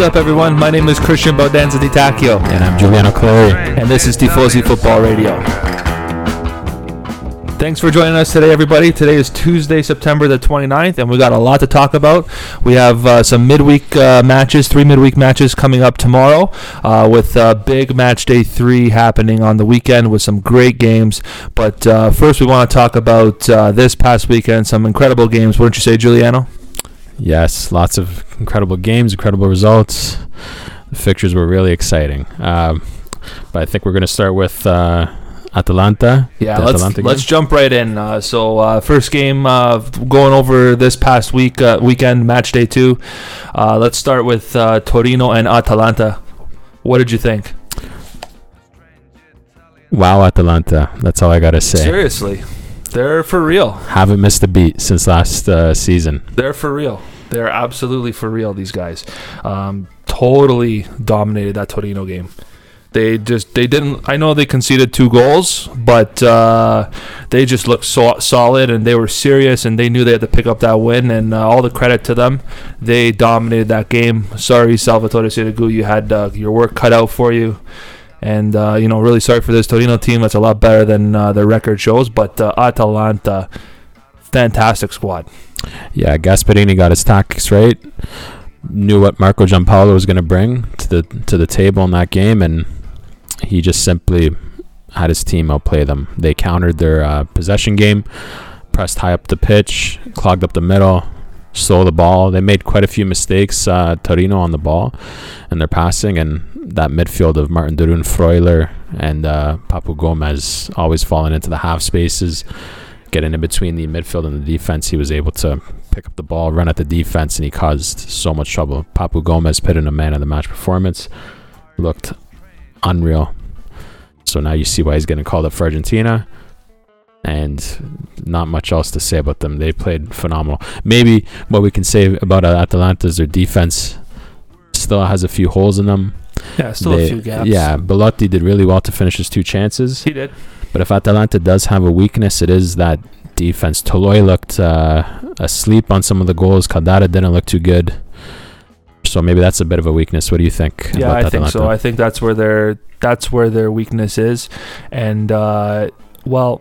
What's up, everyone? My name is Christian Baldanza Di Tacchio, And I'm Giuliano Clary. and this is Tifosi Football Radio. Thanks for joining us today, everybody. Today is Tuesday, September the 29th, and we got a lot to talk about. We have uh, some midweek uh, matches, three midweek matches coming up tomorrow, uh, with uh, big match day three happening on the weekend with some great games. But uh, first, we want to talk about uh, this past weekend, some incredible games. Wouldn't you say, Giuliano? Yes, lots of incredible games, incredible results. The fixtures were really exciting. Um, but I think we're going to start with uh, Atalanta. Yeah, let's Atalanta let's jump right in. Uh, so uh, first game uh, going over this past week uh, weekend match day two. Uh, let's start with uh, Torino and Atalanta. What did you think? Wow, Atalanta. That's all I got to say. Seriously, they're for real. Haven't missed a beat since last uh, season. They're for real. They're absolutely for real. These guys, um, totally dominated that Torino game. They just they didn't. I know they conceded two goals, but uh, they just looked so solid and they were serious and they knew they had to pick up that win. And uh, all the credit to them. They dominated that game. Sorry, Salvatore Sirigu, you had uh, your work cut out for you. And uh, you know, really sorry for this Torino team. That's a lot better than uh, their record shows. But uh, Atalanta, fantastic squad. Yeah, Gasperini got his tactics right. Knew what Marco Giampaolo was going to bring to the to the table in that game, and he just simply had his team outplay them. They countered their uh, possession game, pressed high up the pitch, clogged up the middle, stole the ball. They made quite a few mistakes, uh, Torino on the ball, and their passing, and that midfield of Marten de Roon, Freuler, and uh, Papu Gomez always falling into the half spaces getting in between the midfield and the defense, he was able to pick up the ball, run at the defense, and he caused so much trouble. Papu Gomez put in a man of the match performance, looked unreal. So now you see why he's getting called up for Argentina. And not much else to say about them. They played phenomenal. Maybe what we can say about Atalanta is their defense still has a few holes in them. Yeah, still They- a few gaps. Yeah, Belotti did really well to finish his two chances. he did. But if Atalanta does have a weakness, it is that defense. Toloi looked uh, asleep on some of the goals. Caldara didn't look too good. So maybe that's a bit of a weakness. What do you think? Yeah, I think so. I think that's where their that's where their weakness is, and uh, well,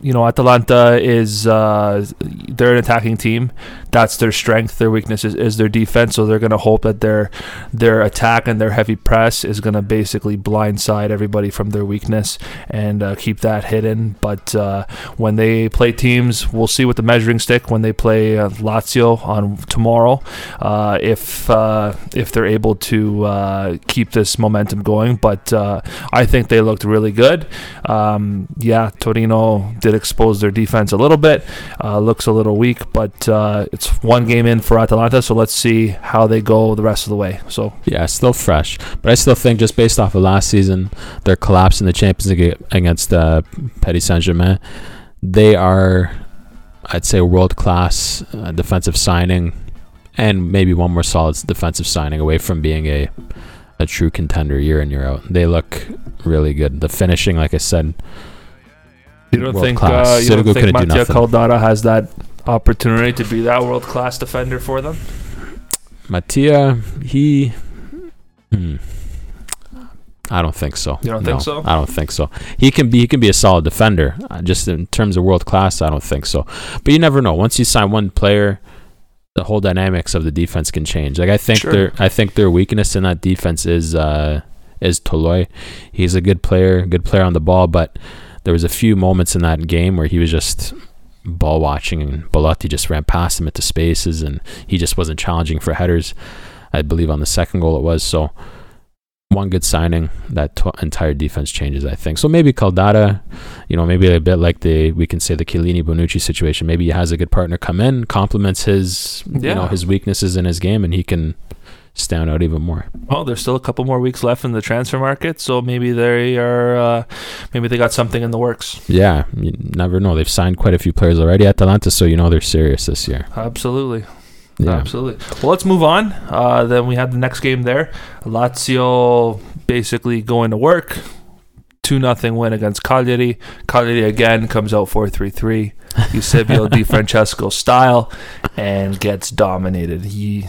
you know, Atalanta is uh, they're an attacking team. That's their strength. Their weakness is, is their defense. So they're going to hope that their their attack and their heavy press is going to basically blindside everybody from their weakness and uh, keep that hidden. But uh, when they play teams, we'll see with the measuring stick when they play uh, Lazio on tomorrow. Uh, if uh, if they're able to uh, keep this momentum going, but I think they looked really good. Um, yeah, Torino did expose their defense a little bit. Looks a little weak, but it's one game in for Atalanta, so let's see how they go the rest of the way. So yeah, still fresh. But I still think, just based off of last season, their collapse in the Champions League against uh, Paris Saint Germain, they are, I'd say, world class uh, defensive signing, and maybe one more solid defensive signing away from being a a true contender year in year out. They look really good. The finishing, like I said, you don't World think class. uh, you don't think Mattia. Caldara has that opportunity to be that world class defender for them? Mattia, he. Hmm. I don't think so. You don't think so? I don't think so. He can be he can be a solid defender. Uh, just in terms of world class, I don't think so. But you never know. Once you sign one player, the whole dynamics of the defense can change. Like I think Sure. their I think their weakness in that defense is uh is Toloi. He's a good player, good player on the ball, but there was a few moments in that game where he was just ball watching and Belotti just ran past him into spaces and he just wasn't challenging for headers. I believe on the second goal it was. So one good signing that t- entire defense changes I think. So maybe Caldara you know maybe a bit like the we can say the Chiellini Bonucci situation. Maybe he has a good partner come in complements his you know his weaknesses in his game and he can stand out even more Well, there's still a couple more weeks left in the transfer market, so maybe they are, uh, maybe they got something in the works. yeah you never know they've signed quite a few players already at Atalanta so you know they're serious this year Absolutely, yeah absolutely. Well, let's move on. Uh, then we have the next game there. Lazio basically going to work. Two nothing win against Cagliari. Cagliari again comes out four three three. Eusebio Di Francesco style and gets dominated. He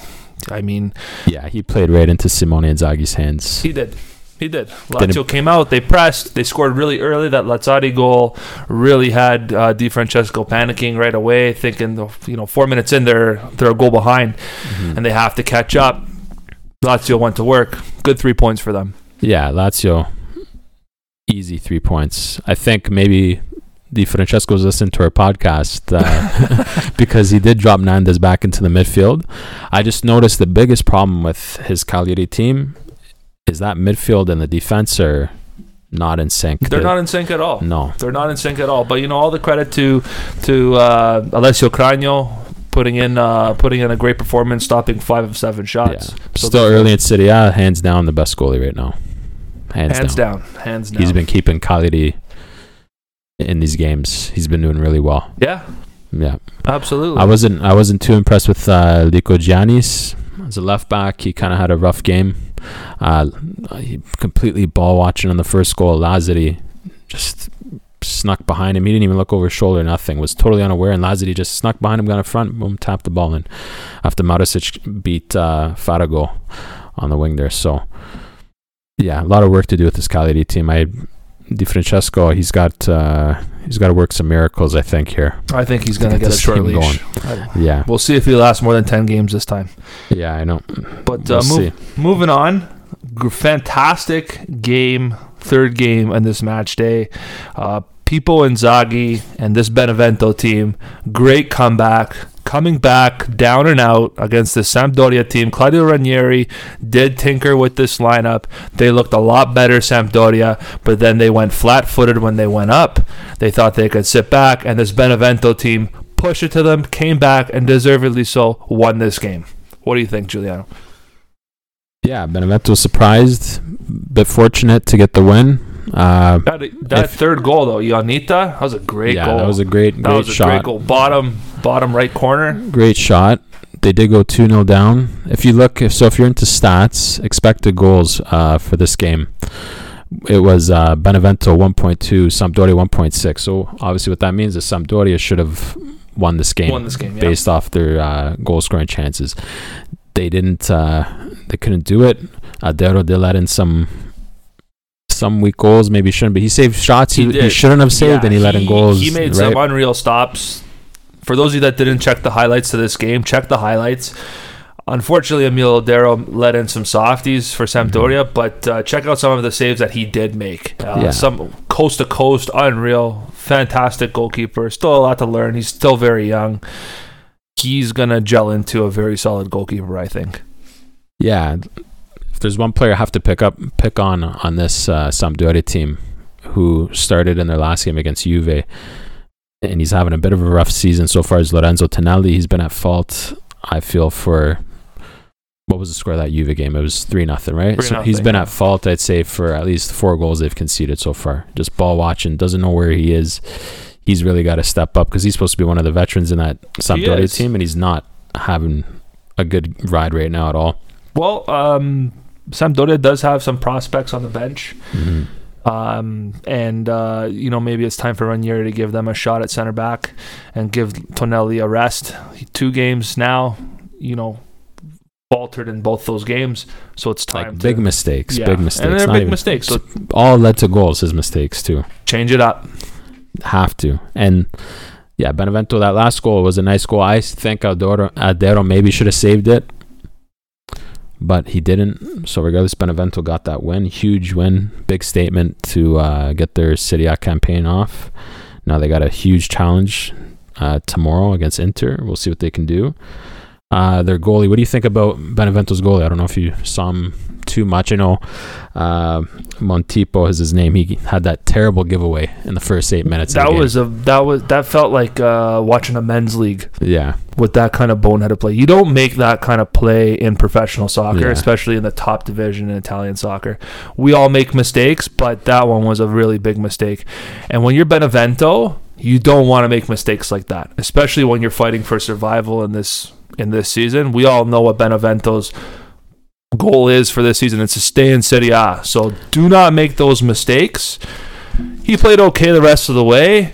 I mean, Yeah, he played right into Simone Inzaghi's hands. he did. He did. Lazio came out. They pressed. They scored really early. That Lazzari goal really had uh, Di Francesco panicking right away, thinking, the, you know, four minutes in, they're they're a goal behind, Mhm. and they have to catch up. Lazio went to work. Good three points for them. Yeah, Lazio, easy three points. I think maybe Di Francesco's listened to our podcast uh, because he did drop Nandez back into the midfield. I just noticed the biggest problem with his Cagliari team is that midfield and the defense are not in sync. They're The- not in sync at all. No. They're not in sync at all. But you know, all the credit to to uh, Alessio Cragno putting in uh, putting in a great performance, stopping five of seven shots. So Still early in Serie A, hands down the best goalie right now. Hands, hands down. down. hands down. He's been keeping Cagliari in these games. He's been doing really well. yeah, Yeah. absolutely. I wasn't I wasn't too impressed with uh, Lykogiannis as a left back. He kind of had a rough game. Uh, he completely ball watching on the first goal. Lazzari just snuck behind him. He didn't even look over his shoulder. Nothing. Was totally unaware. And Lazzari just snuck behind him, got in front, boom, tapped the ball in. After Marusic beat uh, Farago on the wing there. So yeah, a lot of work to do with this Cagliari team. I Di Francesco, he's got uh, he's got to work some miracles. I think here. I think he's going to Get get a short leash. Yeah, We'll see if he lasts more than ten games this time. yeah, I know. But We'll uh, see. move, moving on, G- fantastic game, third game in this match day. Uh, Pippo Inzaghi and this Benevento team, great comeback. Coming back down and out against the Sampdoria team. Claudio Ranieri did tinker with this lineup. They looked a lot better, Sampdoria, but then they went flat footed when they went up. They thought they could sit back, and this Benevento team pushed it to them, came back, and deservedly so won this game. What do you think, Giuliano? Yeah, Benevento surprised, but fortunate to get the win. Uh, That, that If- third goal though, Yanita, that was a great yeah, goal. that was a great, shot. That great was a shot. great goal. Bottom, bottom right corner. Great shot. They did go 2 0 down. If you look, if so, if you're into stats, expected goals uh, for this game, it was uh, Benevento 1.2, Sampdoria 1.6. So obviously, what that means is Sampdoria should have won this game Won this game. Yeah. based off their uh, goal scoring chances. They didn't. Uh, they couldn't do it. Audero did let in some some weak goals. Maybe shouldn't, but he saved shots he, He he, shouldn't have saved, Yeah, and he let in goals. He made right? some unreal stops. For those of you that didn't check the highlights to this game, check the highlights. Unfortunately, Emil Audero let in some softies for Sampdoria, but uh, check out some of the saves that he did make. Uh, Yeah. Some coast to coast, unreal, fantastic goalkeeper. Still a lot to learn. He's still very young. He's gonna gel into a very solid goalkeeper, I think. Yeah, if there's one player I have to pick up, pick on on this uh, Sampdoria team, who started in their last game against Juve, and he's having a bit of a rough season so far. Is Lorenzo Tonelli? He's been at fault. I feel for what was the score of that Juve game? It was three nothing, right? 3-0, so he's been yeah. at fault. I'd say for at least four goals they've conceded so far. Just ball watching, doesn't know where he is. He's really got to step up because he's supposed to be one of the veterans in that Sampdoria team, and he's not having a good ride right now at all. Well, um, Sampdoria does have some prospects on the bench. Mhm. Um, and uh, you know maybe it's time for Ranieri to give them a shot at center back and give Tonelli a rest. Two games now, you know, faltered in both those games, so it's time like to big mistakes, yeah. big mistakes. and they're not big even- mistakes. So all led to goals. His mistakes too. change it up. Have to. And yeah, Benevento. That last goal was a nice goal. I think Adoro, Audero maybe should have saved it, but he didn't. So regardless, Benevento got that win. Huge win. Big statement to uh, get their Serie A campaign off. Now they got a huge challenge uh, tomorrow against Inter. We'll see what they can do. Uh, their goalie. What do you think about Benevento's goalie? I don't know if you saw him too much. I know uh, Montipo is his name. He had that terrible giveaway in the first eight minutes. That was a that was that felt like uh, watching a men's league yeah, with that kind of boneheaded play. You don't make that kind of play in professional soccer, Yeah. especially in the top division in Italian soccer. We all make mistakes, but that one was a really big mistake. And when you're Benevento, you don't want to make mistakes like that, especially when you're fighting for survival in this in this season. We all know what Benevento's goal is for this season. It's to stay in Serie A. So do not make those mistakes. He played okay the rest of the way.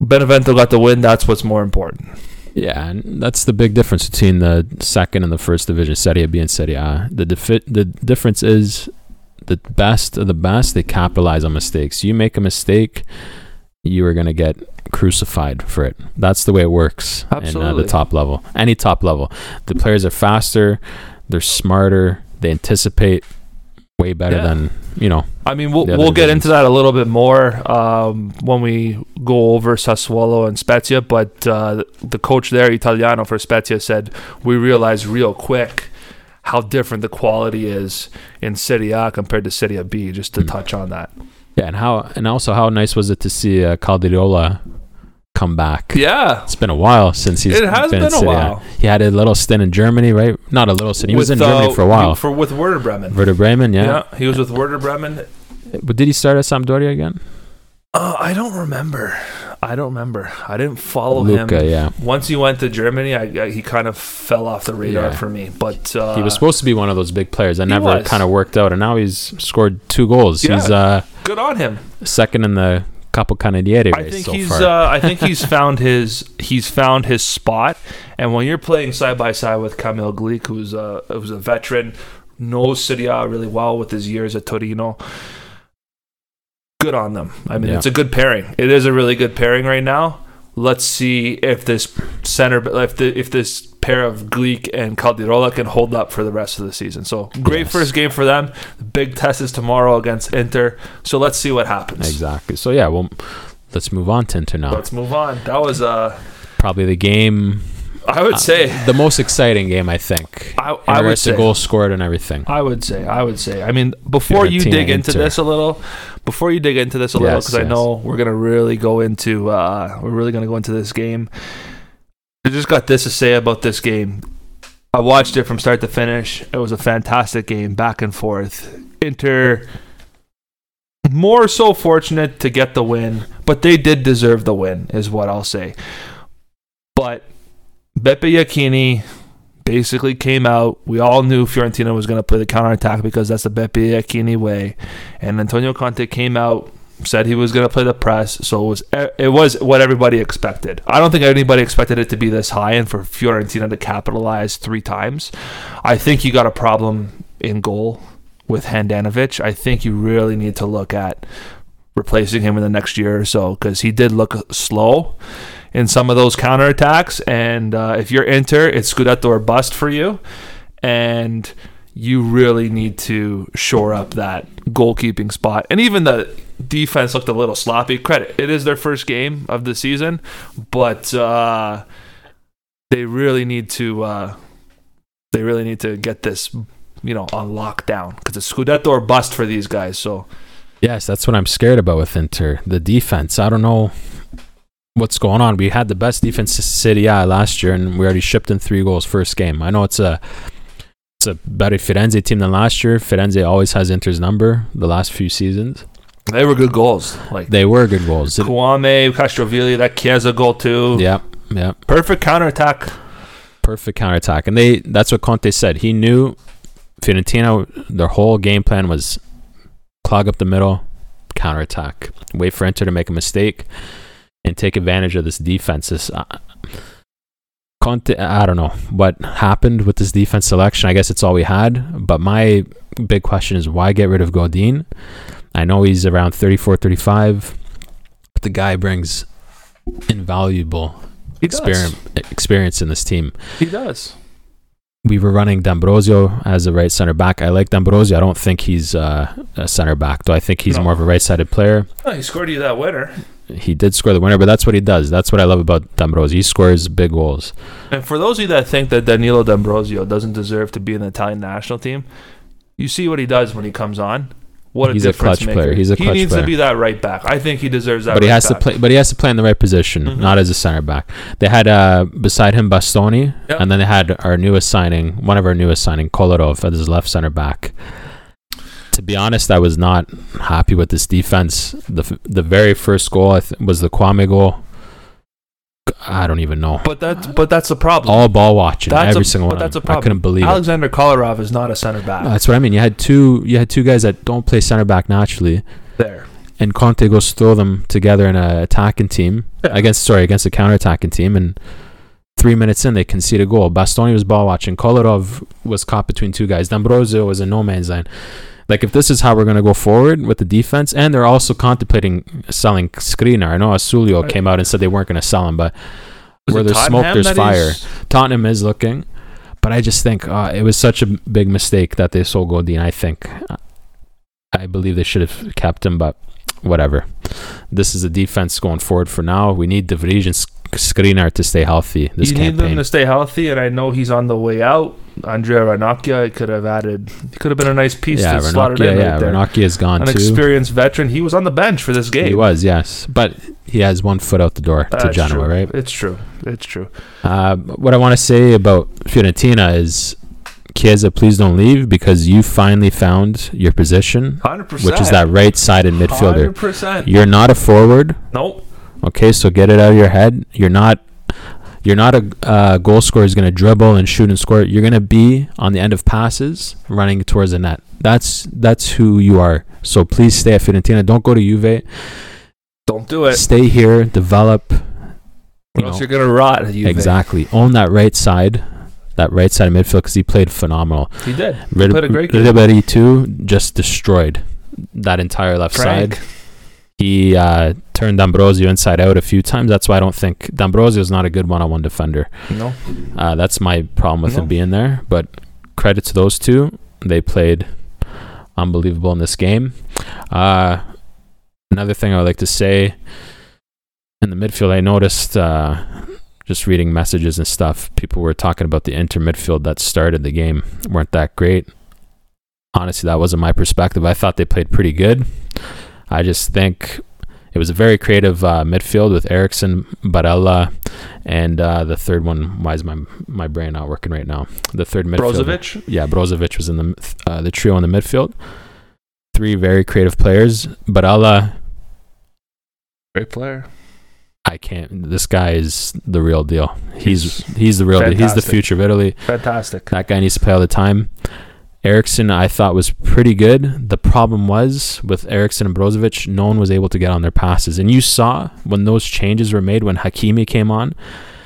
Benevento got the win. That's what's more important. Yeah, and that's the big difference between the second and the first division, Serie B and Serie A. The defi- the difference is the best of the best, they capitalize on mistakes. You make a mistake, you are going to get crucified for it. That's the way it works in uh, the top level. Any top level. The players are faster, they're smarter, they anticipate way better Yeah. than, you know, I mean, we'll we'll get into that a little bit more um, when we go over Sassuolo and Spezia. But uh, the coach there, Italiano for Spezia, said we realized real quick how different the quality is in Serie A compared to Serie B. Just to Mm. touch on that. yeah, and how and also how nice was it to see uh, Caldirola come back? Yeah, It's been a while since he's it has been, been a while. He had a little stint in Germany, right? Not a little stint. He was in With, Germany uh, for a while. For with Werder Bremen. Werder Bremen, yeah. Yeah. he was with Werder Bremen. But did he start at Sampdoria again? Uh, I don't remember. I don't remember. I didn't follow Luca, him. yeah. Once he went to Germany, I, I, he kind of fell off the radar Yeah. for me. But uh, he was supposed to be one of those big players that he never was. kind of worked out, and now he's scored two goals. Yeah. He's uh, good on him. second in the Capocannoniere I think so he's uh, I think he's found his he's found his spot. And when you're playing side by side with Kamil Glik, who's a who's a veteran, knows Serie A really well with his years at Torino. Good on them. I mean, Yeah. it's a good pairing. It is a really good pairing right now. Let's see if this center, if the if this pair of Glik and Caldirola can hold up for the rest of the season. So great Yes. first game for them. The big test is tomorrow against Inter. So let's see what happens. exactly. So yeah, well, let's move on to Inter now. Let's move on. That was uh Probably the game, I would uh, say the most exciting game, I think. I, I would say goals scored and everything. I would say I would say. I mean, before you dig into Inter. this a little, before you dig into this a little, Yes, because I know we're gonna really go into uh, we're really gonna go into this game. I just got this to say about this game. I watched it from start to finish. It was a fantastic game, back and forth. Inter more so fortunate to get the win, but they did deserve the win, is what I'll say. But Beppe Iachini basically came out. We all knew Fiorentina was going to play the counterattack because that's the Beppe Iachini way. And Antonio Conte came out, said he was going to play the press. So it was it was what everybody expected. I don't think anybody expected it to be this high and for Fiorentina to capitalize three times. I think you got a problem in goal with Handanovic. I think you really need to look at replacing him in the next year or so because he did look slow in some of those counterattacks. And uh, if you're Inter, it's Scudetto or bust for you. And you really need to shore up that goalkeeping spot. And even the defense looked a little sloppy. Credit. It is their first game of the season, but uh, they really need to uh, they really need to get this you know on lockdown because it's Scudetto or bust for these guys. So Yes, that's what I'm scared about with Inter. The defense. I don't know what's going on. We had the best defense Serie A last year, and we already shipped in three goals first game. I know it's a it's a better Firenze team than last year. Firenze always has Inter's number the last few seasons. they were good goals. Like They were good goals. Kouame, Castrovilli, that Chiesa goal too. yeah, yeah. Perfect counterattack. perfect counterattack. And they that's what Conte said. He knew Fiorentina their whole game plan was clog up the middle, counterattack. Wait for Inter to make a mistake and take advantage of this defense. This uh, Conte I don't know what happened with this defense selection. I guess it's all we had, but my big question is why get rid of Godin? I know he's around 34 35, but the guy brings invaluable experience experience in this team He does. We were running D'Ambrosio as a right center back. I like D'Ambrosio. I don't think he's uh, a center back, though. I think he's No. more of a right sided player. Oh, he scored you that winner. He did score the winner, but that's what he does. That's what I love about D'Ambrosio. He scores big goals. And for those of you that think that Danilo D'Ambrosio doesn't deserve to be in the Italian national team, you see what he does when he comes on. What a He's a clutch maker. player. He's a he needs player. to be that right back. I think he deserves that. but he right has to play. But he has to play in the right position, Mhm. not as a center back. They had uh, beside him Bastoni, Yep. and then they had our newest signing, one of our newest signing, Kolarov, as his left center back. To be honest, I was not happy with this defense. the f- The very first goal I th- was the Kouame goal. I don't even know. But that's but that's the problem. all ball watching That's every a- single but one. that's a them. I problem. couldn't believe it. Alexander Kolarov is not a center back. No, that's what I mean. You had two. You had two guys that don't play center back naturally, there. and Conte goes throw them together in a attacking team Yeah. against sorry against a counter attacking team, and Three minutes in, they concede a goal. Bastoni was ball watching. Kolarov was caught between two guys. D'Ambrosio was in no man's land. Like if this is how we're going to go forward with the defense, and they're also contemplating selling Skriniar. I know Ausilio Right. came out and said they weren't going to sell him, but Was where there's smoke, there's fire. he's- Tottenham is looking, but I just think uh, it was such a big mistake that they sold Godin. I think I believe they should have kept him, but whatever. This is a defense going forward for now. We need De Vrij and Skriniar to stay healthy this you need them to stay healthy, and I know he's on the way out. Andrea Ranocchia could have added. Could have been a nice piece yeah, to Ranocchia, in yeah, right. Ranocchia is gone An too. experienced veteran. He was on the bench for this game. He was, yes, but he has one foot out the door to That's Genoa, true. right? It's true. It's true. Uh, what I want to say about Fiorentina is, Chiesa, please don't leave because you finally found your position, Hundred percent. which is that right-sided midfielder. Percent. You're not a forward, Nope. Okay? So get it out of your head. You're not. You're not a uh, goal scorer who's going to dribble and shoot and score. You're going to be on the end of passes, running towards the net. That's that's who you are. So please stay at Fiorentina. Don't go to Juve. Don't do it. Stay here. Develop. You else you're gonna rot. at Juve. exactly. Own that right side, that right side of midfield because he played phenomenal. He did. He Rid- played a great game. Ribery too just destroyed that entire left side. He uh, turned D'Ambrosio inside out a few times. That's why I don't think D'Ambrosio is not a good one-on-one defender. No. Uh, that's my problem with No. him being there. But credit to those two, they played unbelievable in this game. Uh, another thing I would like to say in the midfield, I noticed uh, just reading messages and stuff. People were talking about the inter midfield that started the game weren't that great. Honestly, that wasn't my perspective. I thought they played pretty good. I just think it was a very creative uh, midfield with Eriksen, Barella, and uh, the third one. Why is my my brain not working right now? The third midfield. Brozovic. Yeah, Brozovic was in the uh, the trio in the midfield. Three very creative players. Barella, Great player. I can't. This guy is the real deal. He's he's the real deal. He's the future of Italy. Fantastic. That guy needs to play all the time. Eriksen, I thought was pretty good. The problem was with Eriksen and Brozovic, no one was able to get on their passes. And you saw when those changes were made when Hakimi came on,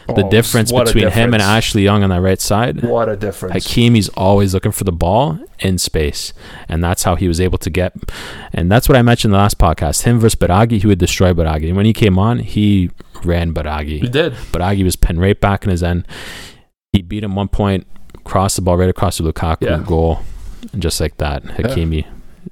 the Oh, difference between him and. Ashley Young on that right side. What a difference. Hakimi's always looking for the ball in space, and that's how he was able to get. And that's what I mentioned in the last podcast. Him versus Biraghi, he would destroy Biraghi. And when he came on, he ran Biraghi. He did. Biraghi was pinned right back in his end. He beat him one point, crossed the ball right across the Lukaku Yeah. goal, and just like that, Hakimi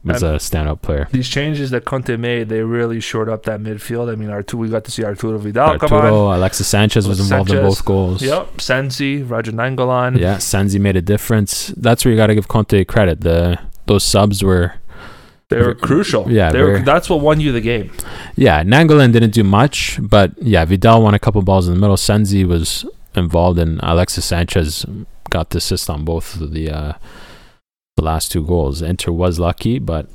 was And- a standout player. These changes that Conte made, they really shored up that midfield. I mean, Arturo, we got to see Arturo Vidal come on. Arturo, Alexis Sanchez was involved in both goals. Yep. Sensi, Radja Nainggolan. Yeah, Sensi made a difference. That's where you got to give Conte credit. The those subs were They were crucial. Yeah, They were, that's what won you the game. Yeah, Nainggolan didn't do much, but yeah, Vidal won a couple balls in the middle. Sensi was involved, and Alexis Sanchez got the assist on both of the uh, the last two goals. Inter was lucky, but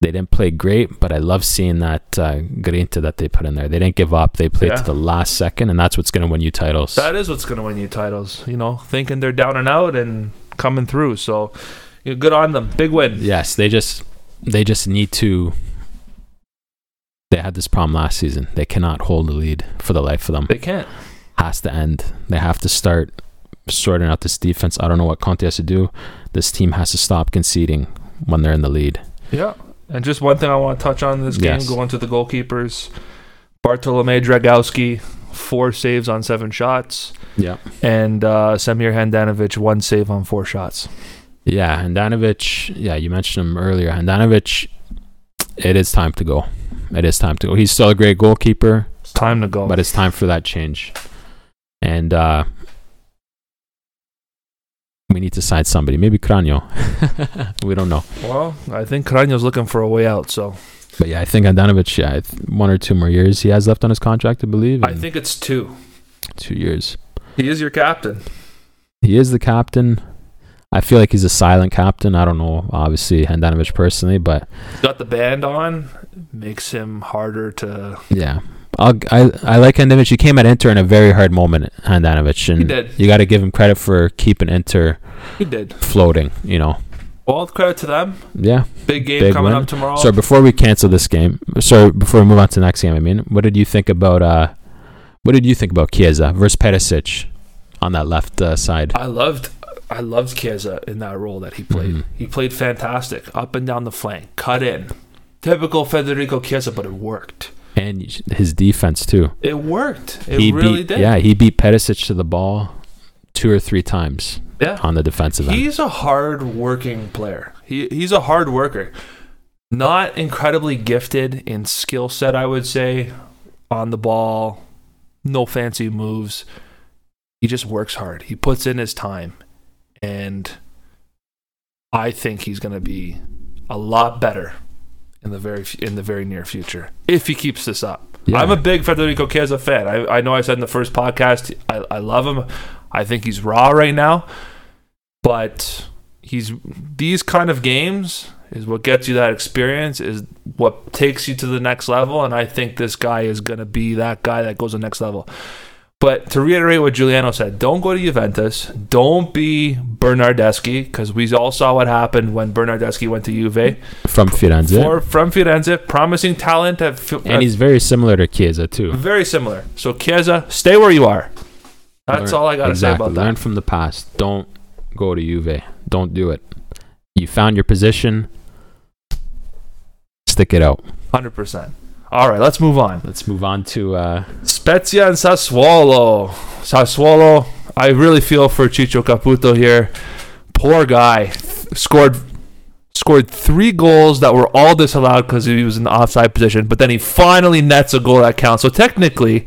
they didn't play great. But I love seeing that uh, Grinta that they put in there. They didn't give up. They played Yeah. to the last second, and that's what's going to win you titles. That is what's going to win you titles. You know, thinking they're down and out and coming through. So, you know, good on them. Big win. yes, they just they just need to. They had this problem last season. They cannot hold the lead for the life of them. They can't. has to end. They have to start sorting out this defense. I don't know what Conte has to do. This team has to stop conceding when they're in the lead. Yeah. And just one thing I want to touch on in this game, Yes. going to the goalkeepers. Bartolome Dragowski, four saves on seven shots. Yeah. And uh, Samir Handanovic, one save on four shots. Yeah, Handanovic, yeah, you mentioned him earlier. Handanovic, it is time to go. It is time to go. He's still a great goalkeeper, It's time to go. but it's time for that change. And uh we need to sign somebody. Maybe Cragno. we don't know. well, I think Cragno's looking for a way out. So But yeah, I think Handanovic, yeah, one or two more years he has left on his contract, I believe. I think it's two. two years. He is your captain. He is the captain. I feel like he's a silent captain. I don't know, obviously, Handanovic personally, but Got the band on, makes him harder to. yeah. I'll, I I like Handanovic. He came at Inter in a very hard moment, Handanovic, and He did. you got to give him credit for keeping Inter He did. floating. You know, All credit to them. yeah. Big game Big coming win. up tomorrow. So before we cancel this game, so before we move on to the next game, I mean, what did you think about uh, What did you think about Chiesa versus Perisic on that left uh, side? I loved I loved Chiesa in that role that he played. Mhm. He played fantastic, up and down the flank, cut in. Typical Federico Chiesa, but it worked. And his defense too. It worked. It he really beat, did. Yeah, he beat Perisic to the ball two or three times Yeah. on the defensive end. He's a hard working player. He he's a hard worker. Not incredibly gifted in skill set, I would say, on the ball. No fancy moves. He just works hard. He puts in his time. And I think he's going to be a lot better in the very in the very near future if he keeps this up. Yeah. I'm a big Federico Chiesa fan. I, I know I said in the first podcast I, I love him. I think he's raw right now, but he's these kind of games is what gets you that experience is what takes you to the next level and I think this guy is going to be that guy that goes to the next level. But to reiterate what Giuliano said, don't go to Juventus. Don't be Bernardeschi because we all saw what happened when Bernardeschi went to Juve. from Firenze. For, from Firenze, promising talent at, Fi- and he's very similar to Chiesa too. very similar. So Chiesa, stay where you are. That's Learn- all I got to exactly. say about Learn that. Learn from the past. Don't go to Juve. Don't do it. You found your position. Stick it out. Hundred percent. All right, let's move on. Let's move on to uh, Spezia and Sassuolo. Sassuolo. I really feel for Ciccio Caputo here. Poor guy. Scored scored three goals that were all disallowed because he was in the offside position, but then he finally nets a goal that counts. So technically,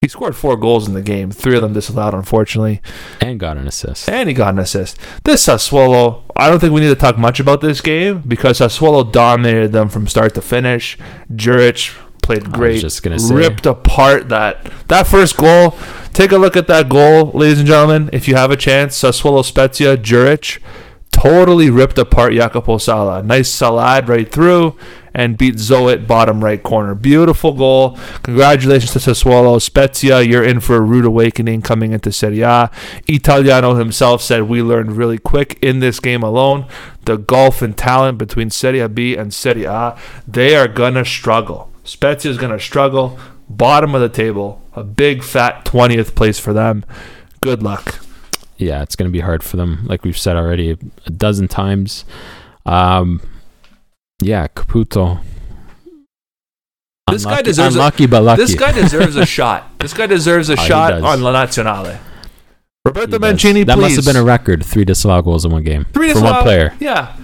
he scored four goals in the game. Three of them disallowed, unfortunately. and got an assist. And he got an assist. This Sassuolo, I don't think we need to talk much about this game because Sassuolo dominated them from start to finish. Juric played great. just gonna say- ripped apart that that first goal. Take a look at that goal, ladies and gentlemen. If you have a chance, Sassuolo Spezia, Juric totally ripped apart Jacopo Sala. Nice salad right through and beat Zoet bottom right corner. Beautiful goal. Congratulations to Sassuolo. Spezia, you're in for a rude awakening coming into Serie A. Italiano himself said we learned really quick in this game alone the gulf in talent between Serie B and Serie A. They are going to struggle. Spezia is going to struggle. Bottom of the table. A big fat 20th place for them. Good luck. Yeah, it's going to be hard for them, like we've said already a dozen times. Um, yeah, Caputo. This guy Unlucky- deserves a- unlucky, but lucky. This guy deserves a shot. This guy deserves a Oh, shot on La Nazionale. Roberto He does. Mancini, That please. must have been a record. Three disallowed goals in one game Three for disallowed- one player. Yeah.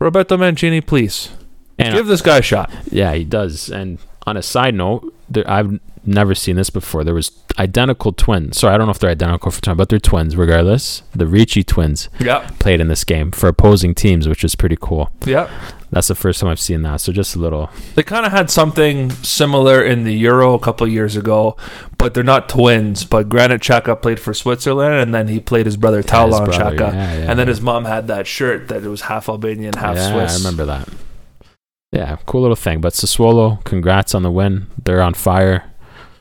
Roberto Mancini, please. And Give this guy a shot. Yeah, he does. And on a side note, there, I've never seen this before. There was identical twins. Sorry, I don't know if they're identical for time, but they're twins regardless. The Ricci twins Yeah. played in this game for opposing teams, which is pretty cool. Yeah. That's the first time I've seen that. So just a little. They kind of had something similar in the Euro a couple years ago, but they're not twins. But Granit Xhaka played for Switzerland, and then he played his brother his Taulant Xhaka. yeah, yeah, and then yeah. his mom had that shirt that it was half Albanian, half yeah, Swiss. I remember that. Yeah, cool little thing. But Sassuolo, congrats on the win. They're on fire.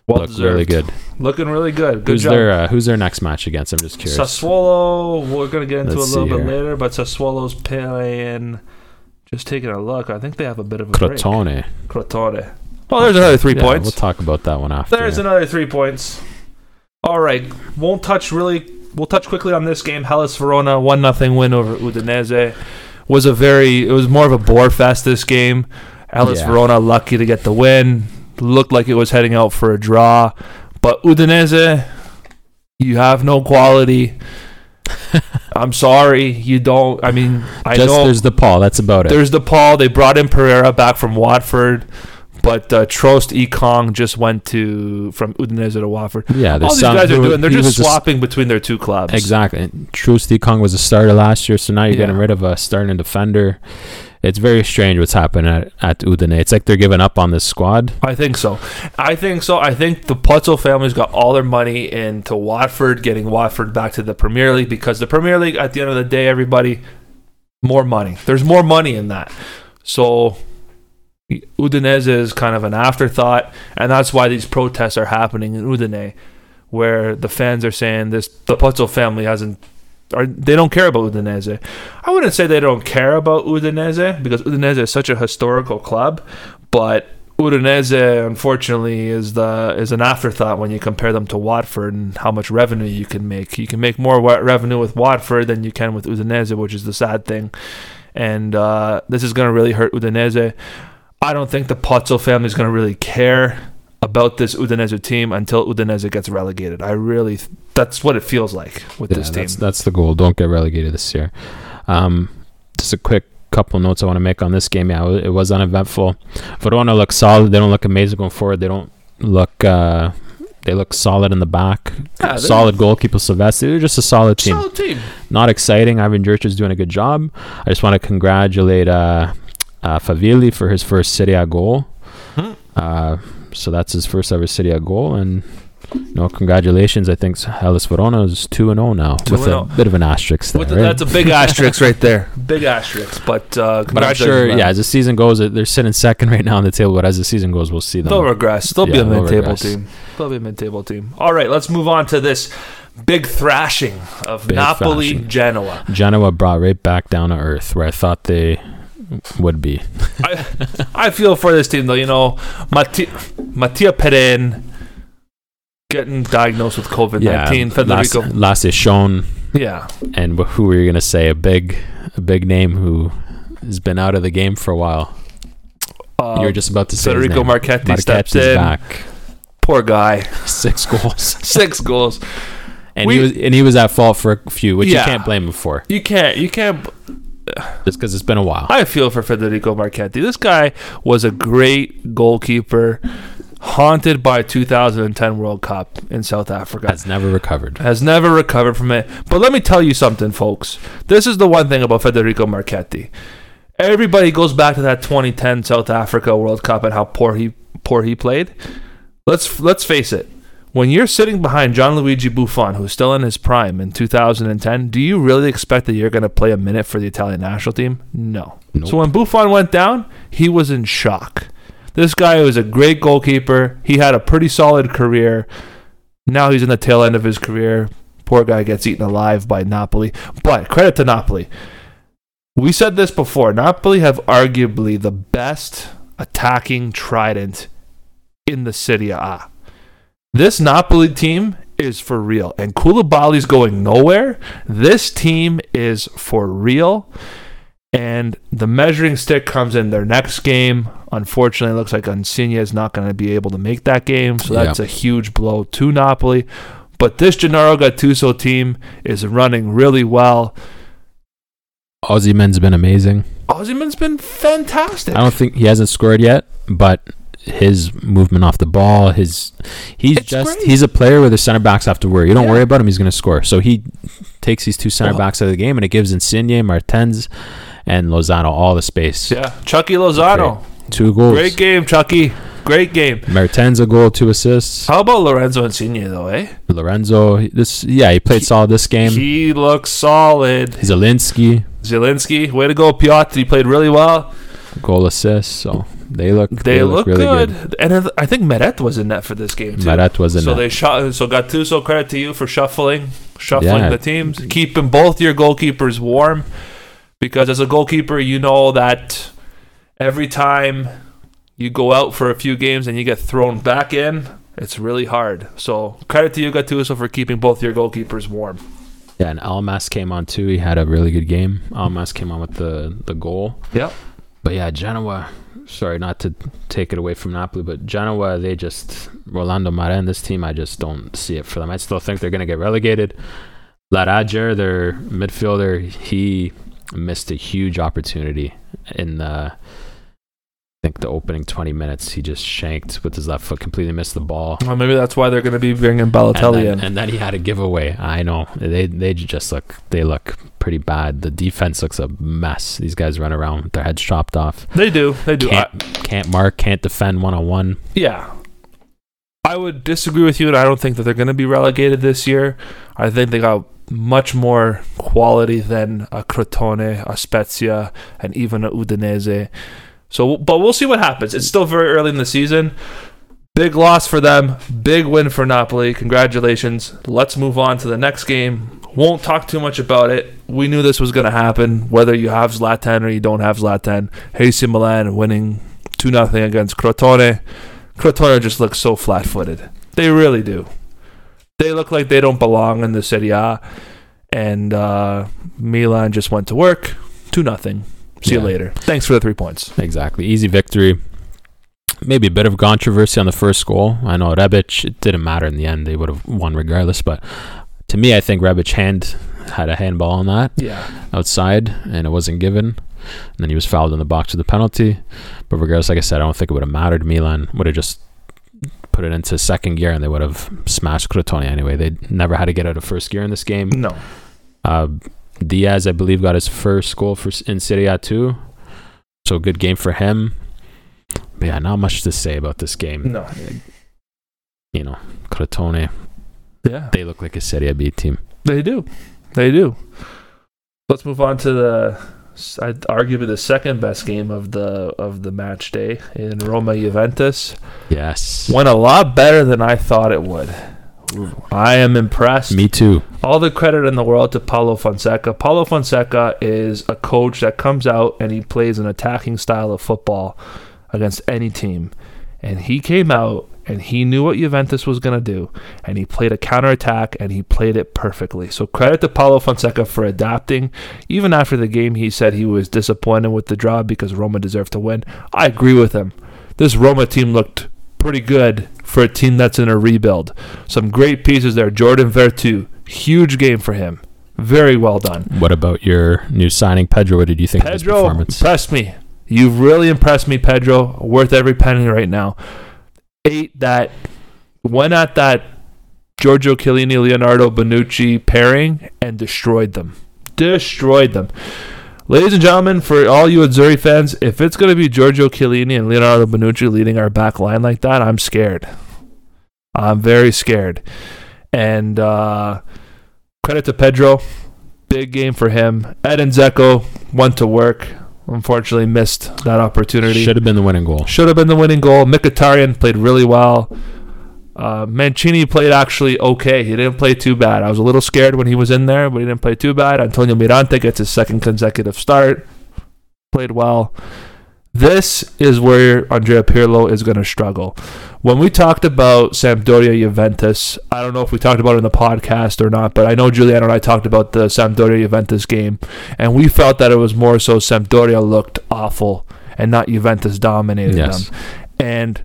Well Look really good. Looking really good. Good who's job. their uh, Who's their next match against? I'm just curious. Sassuolo, we're going to get into Let's a little bit here. later, but Sassuolo's playing. Just taking a look, I think they have a bit of a break. Crotone. Crotone. Well, there's another three Yeah, points. We'll talk about that one after. There's another three points. All right, won't touch really. We'll touch quickly on this game. Hellas Verona one nothing win over Udinese was a very. It was more of a bore fest this game. Hellas Yeah. Verona lucky to get the win. Looked like it was heading out for a draw, but Udinese, you have no quality. I'm sorry, you don't. I mean, I Just know there's De Paul. That's about it. there's De Paul. They brought in Pereira back from Watford, but uh, Trost Ekong just went to from Udinese to Watford. yeah, All these some guys are doing, they're just was a swapping between their two clubs. Exactly. Troost-Ekong was a starter last year, so now you're Yeah. getting rid of a starting defender. It's very strange what's happening at, at Udine. It's like they're giving up on this squad. I think so. I think so. I think the Pozzo family's got all their money into Watford, getting Watford back to the Premier League because the Premier League, at the end of the day, everybody, more money. There's more money in that. So Udinese is kind of an afterthought, and that's why these protests are happening in Udine, where the fans are saying this: the Pozzo family hasn't. Or they don't care about Udinese. I wouldn't say they don't care about Udinese because Udinese is such a historical club, but Udinese, unfortunately, is the is an afterthought when you compare them to Watford and how much revenue you can make. You can make more revenue with Watford than you can with Udinese, which is the sad thing. And uh, this is going to really hurt Udinese. I don't think the Pozzo family is going to really care about this Udinese team until Udinese gets relegated. I really, that's what it feels like with Yeah, this team. that's that's the goal. Don't get relegated this year. Um, just a quick couple notes I want to make on this game. Yeah, it was uneventful. Verona look solid. They don't look amazing going forward. They don't look. Uh, they look solid in the back. Yeah, solid goalkeeper Silvestri. They're just a solid team. Solid team. Not exciting. Ivan Juric is doing a good job. I just want to congratulate uh, uh, Favilli for his first Serie A goal. Hmm. Uh, so that's his first ever Serie A goal, and you know, congratulations. I think Hellas Verona is two and zero now, 2 with a oh. bit of an asterisk there. With the- right? That's a big asterisk right there. Big asterisk. But uh, but I'm sure, congratulations, yeah, as the season goes, they're sitting second right now on the table. But as the season goes, we'll see them. They'll regress. They'll be Yeah, a mid-table regress. team. They'll be a mid-table team. All right, let's move on to this big thrashing of Big Napoli thrashing. Genoa. Genoa brought right back down to earth where I thought they would be. I, I feel for this team though. You know, Matti- Mattia Perin getting diagnosed with COVID nineteen. last, Federico, last is yeah, and who were you gonna say? A big, a big name who has been out of the game for a while. uh, you were just about to say Federico name. Marchetti steps in. back, Poor guy, six goals, six goals. and We- he was and he was at fault for a few, which Yeah. you can't blame him for, You can't, you can't. Just because it's been a while. I feel for Federico Marchetti. This guy was a great goalkeeper, haunted by 2010 World Cup in South Africa. Has never recovered. has never recovered from it. But let me tell you something, folks. This is the one thing about Federico Marchetti. Everybody goes back to that 2010 South Africa World Cup and how poor he poor he played. Let's let's face it. When you're sitting behind Gianluigi Buffon, who's still in his prime in 2010, do you really expect that you're going to play a minute for the Italian national team? No. Nope. So when Buffon went down, he was in shock. This guy was a great goalkeeper. He had a pretty solid career. Now he's in the tail end of his career. Poor guy gets eaten alive by Napoli. But credit to Napoli. We said this before. Napoli have arguably the best attacking trident in the Serie A. This Napoli team is for real. And Koulibaly's going nowhere. This team is for real. And the measuring stick comes in their next game. Unfortunately, it looks like Insigne is not going to be able to make that game. So that's Yeah. a huge blow to Napoli. But this Gennaro Gattuso team is running really well. Osimhen's been amazing. Osimhen's been fantastic. I don't think he hasn't scored yet, but his movement off the ball, his he's It's just great. he's a player where the center backs have to worry. You don't Yeah. worry about him; he's going to score. So he takes these two center Oh. backs out of the game, and it gives Insigne, Mertens, and Lozano all the space. Yeah, Chucky Lozano. Two goals. Great game, Chucky. Great game. Mertens a goal, two assists. How about Lorenzo Insigne though, eh? Lorenzo, this yeah, he played He- solid this game. He looks solid. Zielinski, Zelensky, way to go, Piotr. He played really well. goal assist. So they look They, look, really good. And I think Meret was in net for this game too. Meret was in so they shot. So Gattuso, credit to you for shuffling, shuffling Yeah. the teams, keeping both your goalkeepers warm. Because as a goalkeeper, you know that every time you go out for a few games and you get thrown back in, it's really hard. So credit to you, Gattuso, for keeping both your goalkeepers warm. Yeah, and Elmas came on too. He had a really good game. Elmas came on with the the goal. Yep. But yeah, Genoa. Sorry, not to take it away from Napoli, but Genoa, they just Rolando Maran, this team, I just don't see it for them. I still think they're going to get relegated. Lerager, their midfielder, he missed a huge opportunity in the. I think the opening 20 minutes, he just shanked with his left foot, completely missed the ball. Well, maybe that's why they're going to be bringing And Balotelli then, in. and then he had a giveaway. I know they they just look they look pretty bad. The defense looks a mess. These guys run around with their heads chopped off. They do. They do. Can't can't mark, can't defend one on one. Yeah. I would disagree with you, and I don't think that they're going to be relegated this year. I think they got much more quality than a Crotone, a Spezia, and even a Udinese. So, but we'll see what happens. It's still very early in the season. Big loss for them. Big win for Napoli. Congratulations. Let's move on to the next game. Won't talk too much about it. We knew this was going to happen, whether you have Zlatan or you don't have Zlatan. AC Milan winning 2 nothing against Crotone. Crotone just looks so flat footed. They really do. They look like they don't belong in the Serie A. And uh, Milan just went to work. 2 nothing. See you later. Thanks for the three points. Exactly. Easy victory. Maybe a bit of controversy on the first goal. I know Rebic, it didn't matter in the end. They would have won regardless. But to me, I think Rebic hand had a handball on that Yeah. outside and it wasn't given. And then he was fouled in the box with the penalty. But regardless, like I said, I don't think it would have mattered. Milan would have just put it into second gear and they would have smashed Crotone anyway. They never had to get out of first gear in this game. No. Uh, Diaz, I believe, got his first goal for in Serie A too. So good game for him. But yeah, not much to say about this game. No. You know, Crotone, Yeah. they look like a Serie B team. They do. They do. Let's move on to the I'd argue the second best game of the of the match day in Roma Juventus. Yes. Went a lot better than I thought it would. I am impressed. Me too. All the credit in the world to Paulo Fonseca. Paulo Fonseca is a coach that comes out and he plays an attacking style of football against any team. And he came out and he knew what Juventus was going to do. And he played a counterattack and he played it perfectly. So credit to Paulo Fonseca for adapting. Even after the game, he said he was disappointed with the draw because Roma deserved to win. I agree with him. This Roma team looked pretty good for a team that's in a rebuild. Some great pieces there. Jordan Veretout, huge game for him. Very well done. What about your new signing, Pedro? What did you think of his Pedro performance? impressed me. You've really impressed me, Pedro. Worth every penny right now. Eight that went at that Giorgio Chiellini Leonardo Bonucci pairing and destroyed them. Destroyed them. Ladies and gentlemen, for all you Azzurri fans, if it's going to be Giorgio Chiellini and Leonardo Bonucci leading our back line like that, I'm scared. I'm very scared. And uh, credit to Pedro. Big game for him. Edin Dzeko went to work. Unfortunately, missed that opportunity. Should have been the winning goal. Should have been the winning goal. Mkhitaryan played really well. Uh, Mancini played actually okay. He didn't play too bad. I was a little scared when he was in there, but he didn't play too bad. Antonio Mirante gets his second consecutive start. Played well. This is where Andrea Pirlo is going to struggle. When we talked about Sampdoria Juventus, I don't know if we talked about it in the podcast or not, but I know Giuliano and I talked about the Sampdoria Juventus game, and we felt that it was more so Sampdoria looked awful and not Juventus dominated Yes. them. And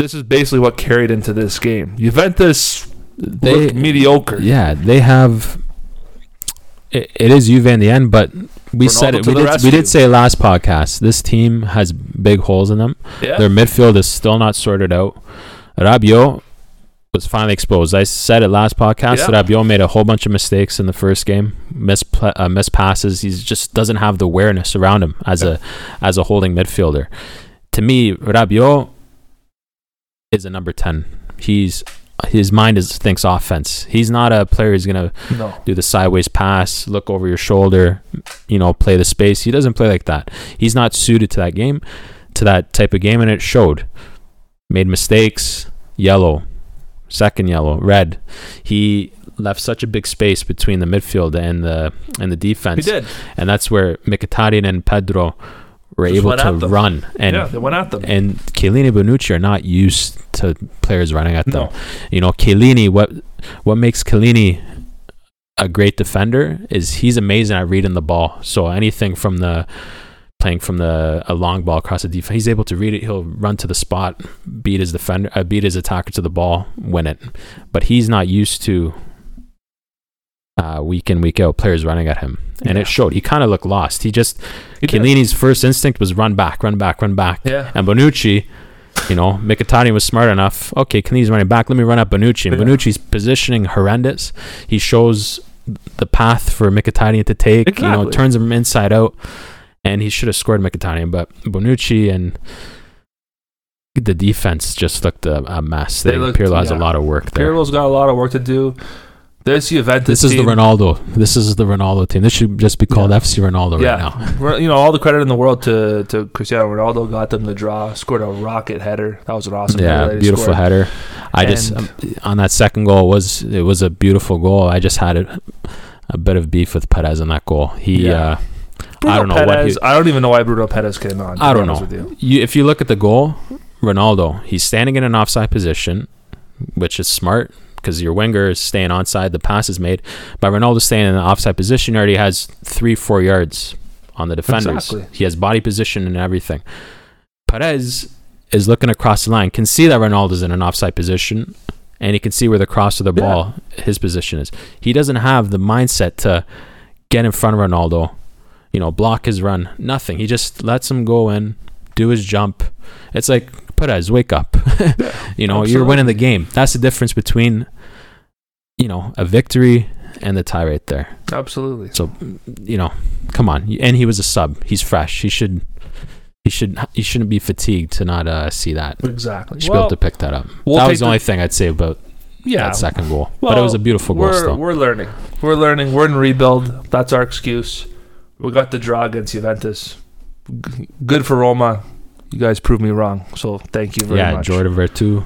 this is basically what carried into this game. Juventus They looked mediocre. Yeah, they have. It, it is Juve in the end, but we Ronaldo said it. We did, we did say last podcast. This team has big holes in them. Yeah. Their midfield is still not sorted out. Rabiot was finally exposed. I said it last podcast. Yeah. Rabiot made a whole bunch of mistakes in the first game, miss uh, miss passes. He just doesn't have the awareness around him as a as a holding midfielder. To me, Rabiot is a number ten. He's his mind is thinks offense. He's not a player who's gonna no. do the sideways pass, look over your shoulder, you know, play the space. He doesn't play like that. He's not suited to that game, to that type of game, and it showed. Made mistakes, yellow, second yellow, red. He left such a big space between the midfield and the and the defense. He did. and that's where Mkhitaryan and Pedro were Just able to run. And yeah, they went at them. and Chiellini Bonucci are not used to players running at them. no. You know, Chiellini, what what makes Chiellini a great defender is he's amazing at reading the ball. So anything from the playing from the a long ball across the defense, he's able to read it. He'll run to the spot, beat his defender, uh, beat his attacker to the ball, win it. But he's not used to uh, week in week out players running at him, and Yeah. it showed. He kind of looked lost. He just He. Chiellini's first instinct was run back, run back, run back. Yeah. And Bonucci, you know, Mkhitaryan was smart enough. Okay, Chiellini's running back. Let me run up Bonucci. And Yeah. Bonucci's positioning horrendous. He shows the path for Mkhitaryan to take. You know, turns him inside out. And he should have scored Mkhitaryan, but Bonucci and the defense just looked a, a mess. They They, looked- Pirlo has a yeah. lot of work there. Pirlo's got a lot of work to do. This Juventus This is the Ronaldo. This is the Ronaldo team. This should just be called Yeah. FC Ronaldo Yeah. right now. You know, all the credit in the world to, to Cristiano Ronaldo. Got them the draw. Scored a rocket header. That was an awesome. header yeah, beautiful scored. header. I just um, on that second goal was it was a beautiful goal. I just had a, a bit of beef with Peres on that goal. He, Yeah. uh, Bruno I don't know what he- I don't even know why Bruno Peres came on. I don't know. You. You, if you look at the goal, Ronaldo, he's standing in an offside position, which is smart because your winger is staying onside. The pass is made, but Ronaldo staying in an offside position already has three, four yards on the defenders. Exactly. He has body position and everything. Peres is looking across the line, can see that Ronaldo's in an offside position, and he can see where the cross of the Yeah. ball, his position is. He doesn't have the mindset to get in front of Ronaldo, you know, block his run. Nothing. He just lets him go in, do his jump. It's like Peres, wake up. you know, you're winning the game. That's the difference between, you know, a victory and the tie right there. Absolutely. So, you know, come on. And he was a sub. He's fresh. He should. He should. He shouldn't be fatigued to not uh, see that. Exactly. He should be able to pick that up. we'll that was the the- only thing I'd say about yeah. that second goal. but it was a beautiful goal we're, still. We're learning. We're learning. We're in rebuild. That's our excuse. We got the draw against Juventus. G- Good for Roma. You guys proved me wrong. So thank you very yeah, much. Yeah, Jordan Veretout,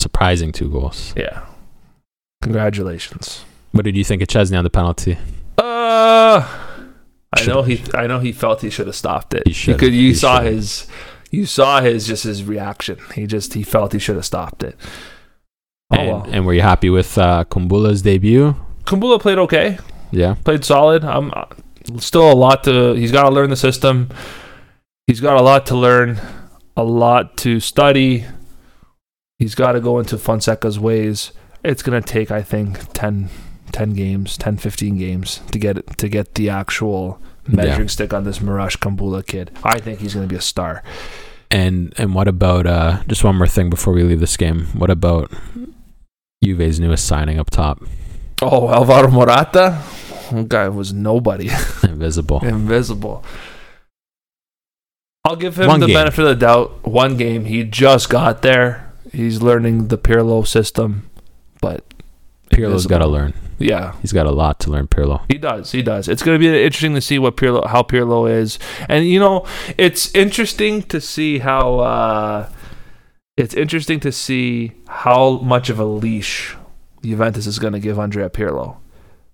surprising two goals. Yeah. Congratulations. What did you think of Szczesny on the penalty? Uh I Should- know he I know he felt he should have stopped it. He should've. could you He saw should've. his you saw his just his reaction. He just he felt he should have stopped it. Oh and, well. and were you happy with uh, Kumbula's debut? Kumbula played okay. Yeah. played solid. I'm still a lot to. He's got to learn the system. He's got a lot to learn, a lot to study. He's got to go into Fonseca's ways. It's gonna take, I think, 10, 10 games, 10, 15 games to get it, to get the actual measuring Yeah. stick on this Marash Kumbula kid. I think he's gonna be a star. And and what about uh, just one more thing before we leave this game? What about Juve's newest signing up top, Oh, Alvaro Morata, that guy was nobody, Invisible? invisible. I'll give him One the game. benefit of the doubt. One game, he just got there. He's learning the Pirlo system, but Pirlo's got to learn. Yeah, He's got a lot to learn. Pirlo. he does. He does. It's going to be interesting to see what Pirlo, how Pirlo is, and you know, it's interesting to see how. Uh, it's interesting to see how much of a leash Juventus is going to give Andrea Pirlo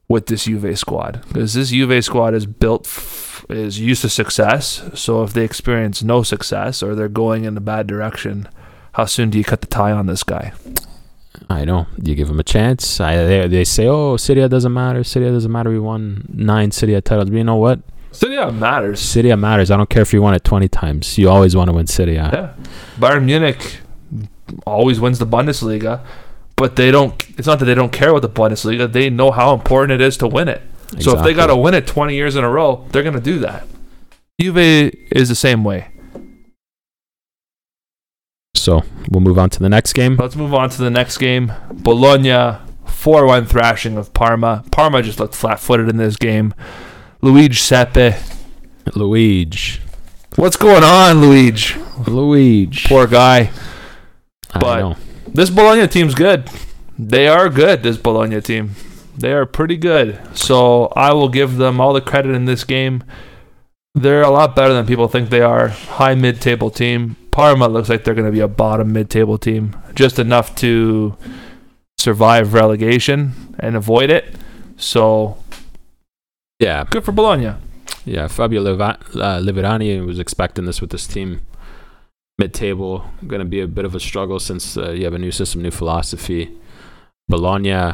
with this Juve squad because this Juve squad is built f- is used to success. So if they experience no success or they're going in a bad direction, how soon do you cut the tie on this guy? I know. You give him a chance. I, they, they say, oh, Serie A doesn't matter. Serie A doesn't matter. We won nine Serie A titles. But you know what? It matters. Serie A matters. I don't care if you won it 20 times. You always want to win Serie A. Yeah, Bayern Munich always wins the Bundesliga, but they don't. It's not that they don't care about the Bundesliga. They know how important it is to win it. So if they got to win it 20 years in a row, they're going to do that. Juve is the same way. So we'll move on to the next game. Let's move on to the next game. Bologna 4 1 thrashing of Parma. Parma just looked flat footed in this game. Luigi Sepe. Luigi. What's going on, Luigi? Luigi. Poor guy. I but- know. This Bologna team's good. They are good, this Bologna team. They are pretty good. So I will give them all the credit in this game. They're a lot better than people think they are. High mid table team. Parma looks like they're going to be a bottom mid table team. Just enough to survive relegation and avoid it. So Yeah. good for Bologna. Yeah. Fabio Liva- uh, Liverani was expecting this with this team. Mid table, going to be a bit of a struggle since uh, you have a new system, new philosophy. Bologna,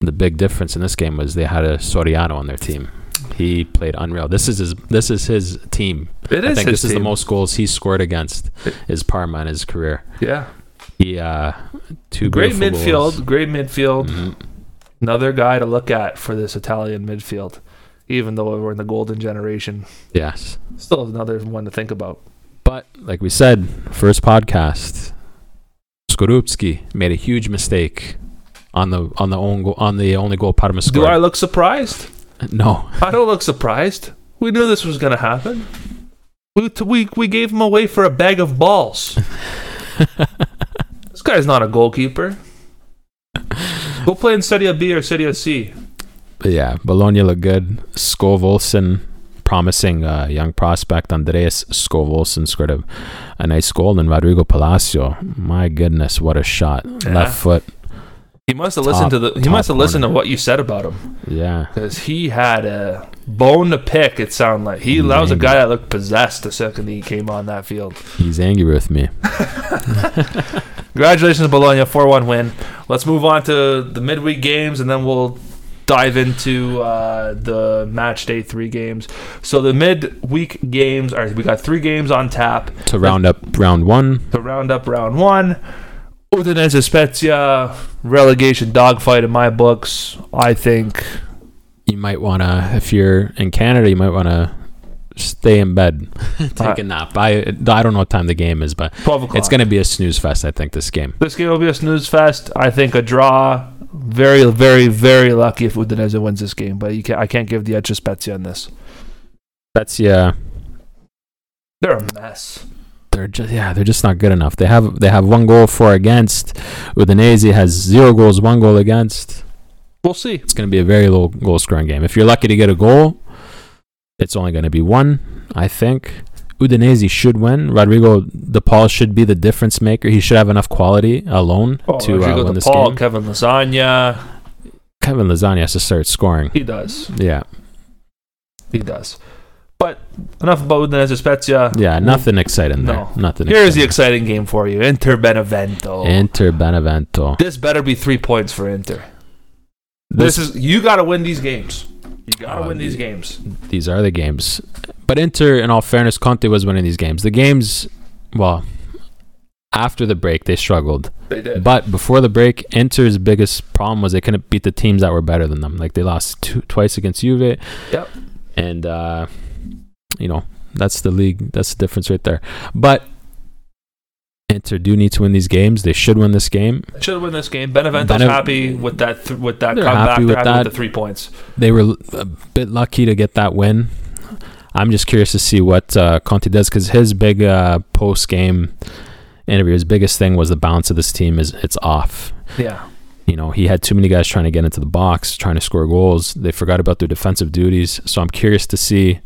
the big difference in this game was they had a Soriano on their team. He played unreal. This is his. This is his team. It is I think his this is the most goals he's scored against is Parma in his career. Yeah. He uh, two Great midfield. goals. Great midfield. Mhm. Another guy to look at for this Italian midfield. Even though we're in the golden generation. Yes. Still another one to think about. But like we said, first podcast, Skorupski made a huge mistake on the on the own goal, on the only goal Parma Do. I look surprised? no, I don't look surprised. We knew this was going to happen. We, t- we we gave him away for a bag of balls. this guy's not a goalkeeper. Go play in Serie B or Serie C. but yeah, Bologna looked good. Skov Olsen, promising uh, young prospect Andreas Skov Olsen scored a, a nice goal, and Rodrigo Palacio, my goodness, what a shot! Yeah. Left foot, He must have listened to the. He must have listened to what you said about him Yeah. because he had a bone to pick. It sounded like he. He's That was a guy that looked possessed the second he came on that field. He's angry with me. Congratulations, Bologna, four-one win. Let's move on to the midweek games, and then we'll dive into uh, the match day three games. So the midweek games are we got three games on tap To round up round one, to round up round one. Udinese Spezia relegation dogfight in my books. I think you might want to, if you're in Canada, you might want to stay in bed, take Uh, a nap. I, I don't know what time the game is, but it's going to be a snooze fest, I think, this game. This game will be a snooze fest. I think a draw. Very, very, very lucky if Udinese wins this game, but you can I can't give the edge to Spezia on this. That's, yeah. They're a mess. They're just yeah, they're just not good enough. They have they have one goal, four against. Udinese has zero goals, one goal against. We'll see. It's going to be a very low goal scoring game. If you're lucky to get a goal, it's only going to be one, I think. Udinese should win. Rodrigo De Paul should be the difference maker. He should have enough quality alone Oh, to Rodrigo uh, win this Paul, game. Kevin Lasagna. Kevin Lasagna has to start scoring. He does. Yeah, He does. But enough about Udinese Spezia. yeah, nothing exciting there. No. Nothing. Here's the exciting. exciting game for you: Inter Benevento. Inter Benevento. this better be three points for Inter. This, is you got to win these games. You got to Oh, win these the- games. these are the games. But Inter, in all fairness, Conte was winning these games. The games, well, after the break, they struggled. They did. But before the break, Inter's biggest problem was they couldn't beat the teams that were better than them. Like they lost two, twice against Juve. Yep. And, uh, you know, that's the league. That's the difference right there. But Inter do need to win these games. They should win this game. Should win this game. Benevento's Benev- happy with that. Th- with that They're comeback. happy They're with happy that. with the three points. They were a bit lucky to get that win. I'm just curious to see what uh, Conte does because his big uh, post game interview, his biggest thing was the balance of this team is it's off. Yeah. You know, he had too many guys trying to get into the box, trying to score goals. They forgot about their defensive duties. So I'm curious to see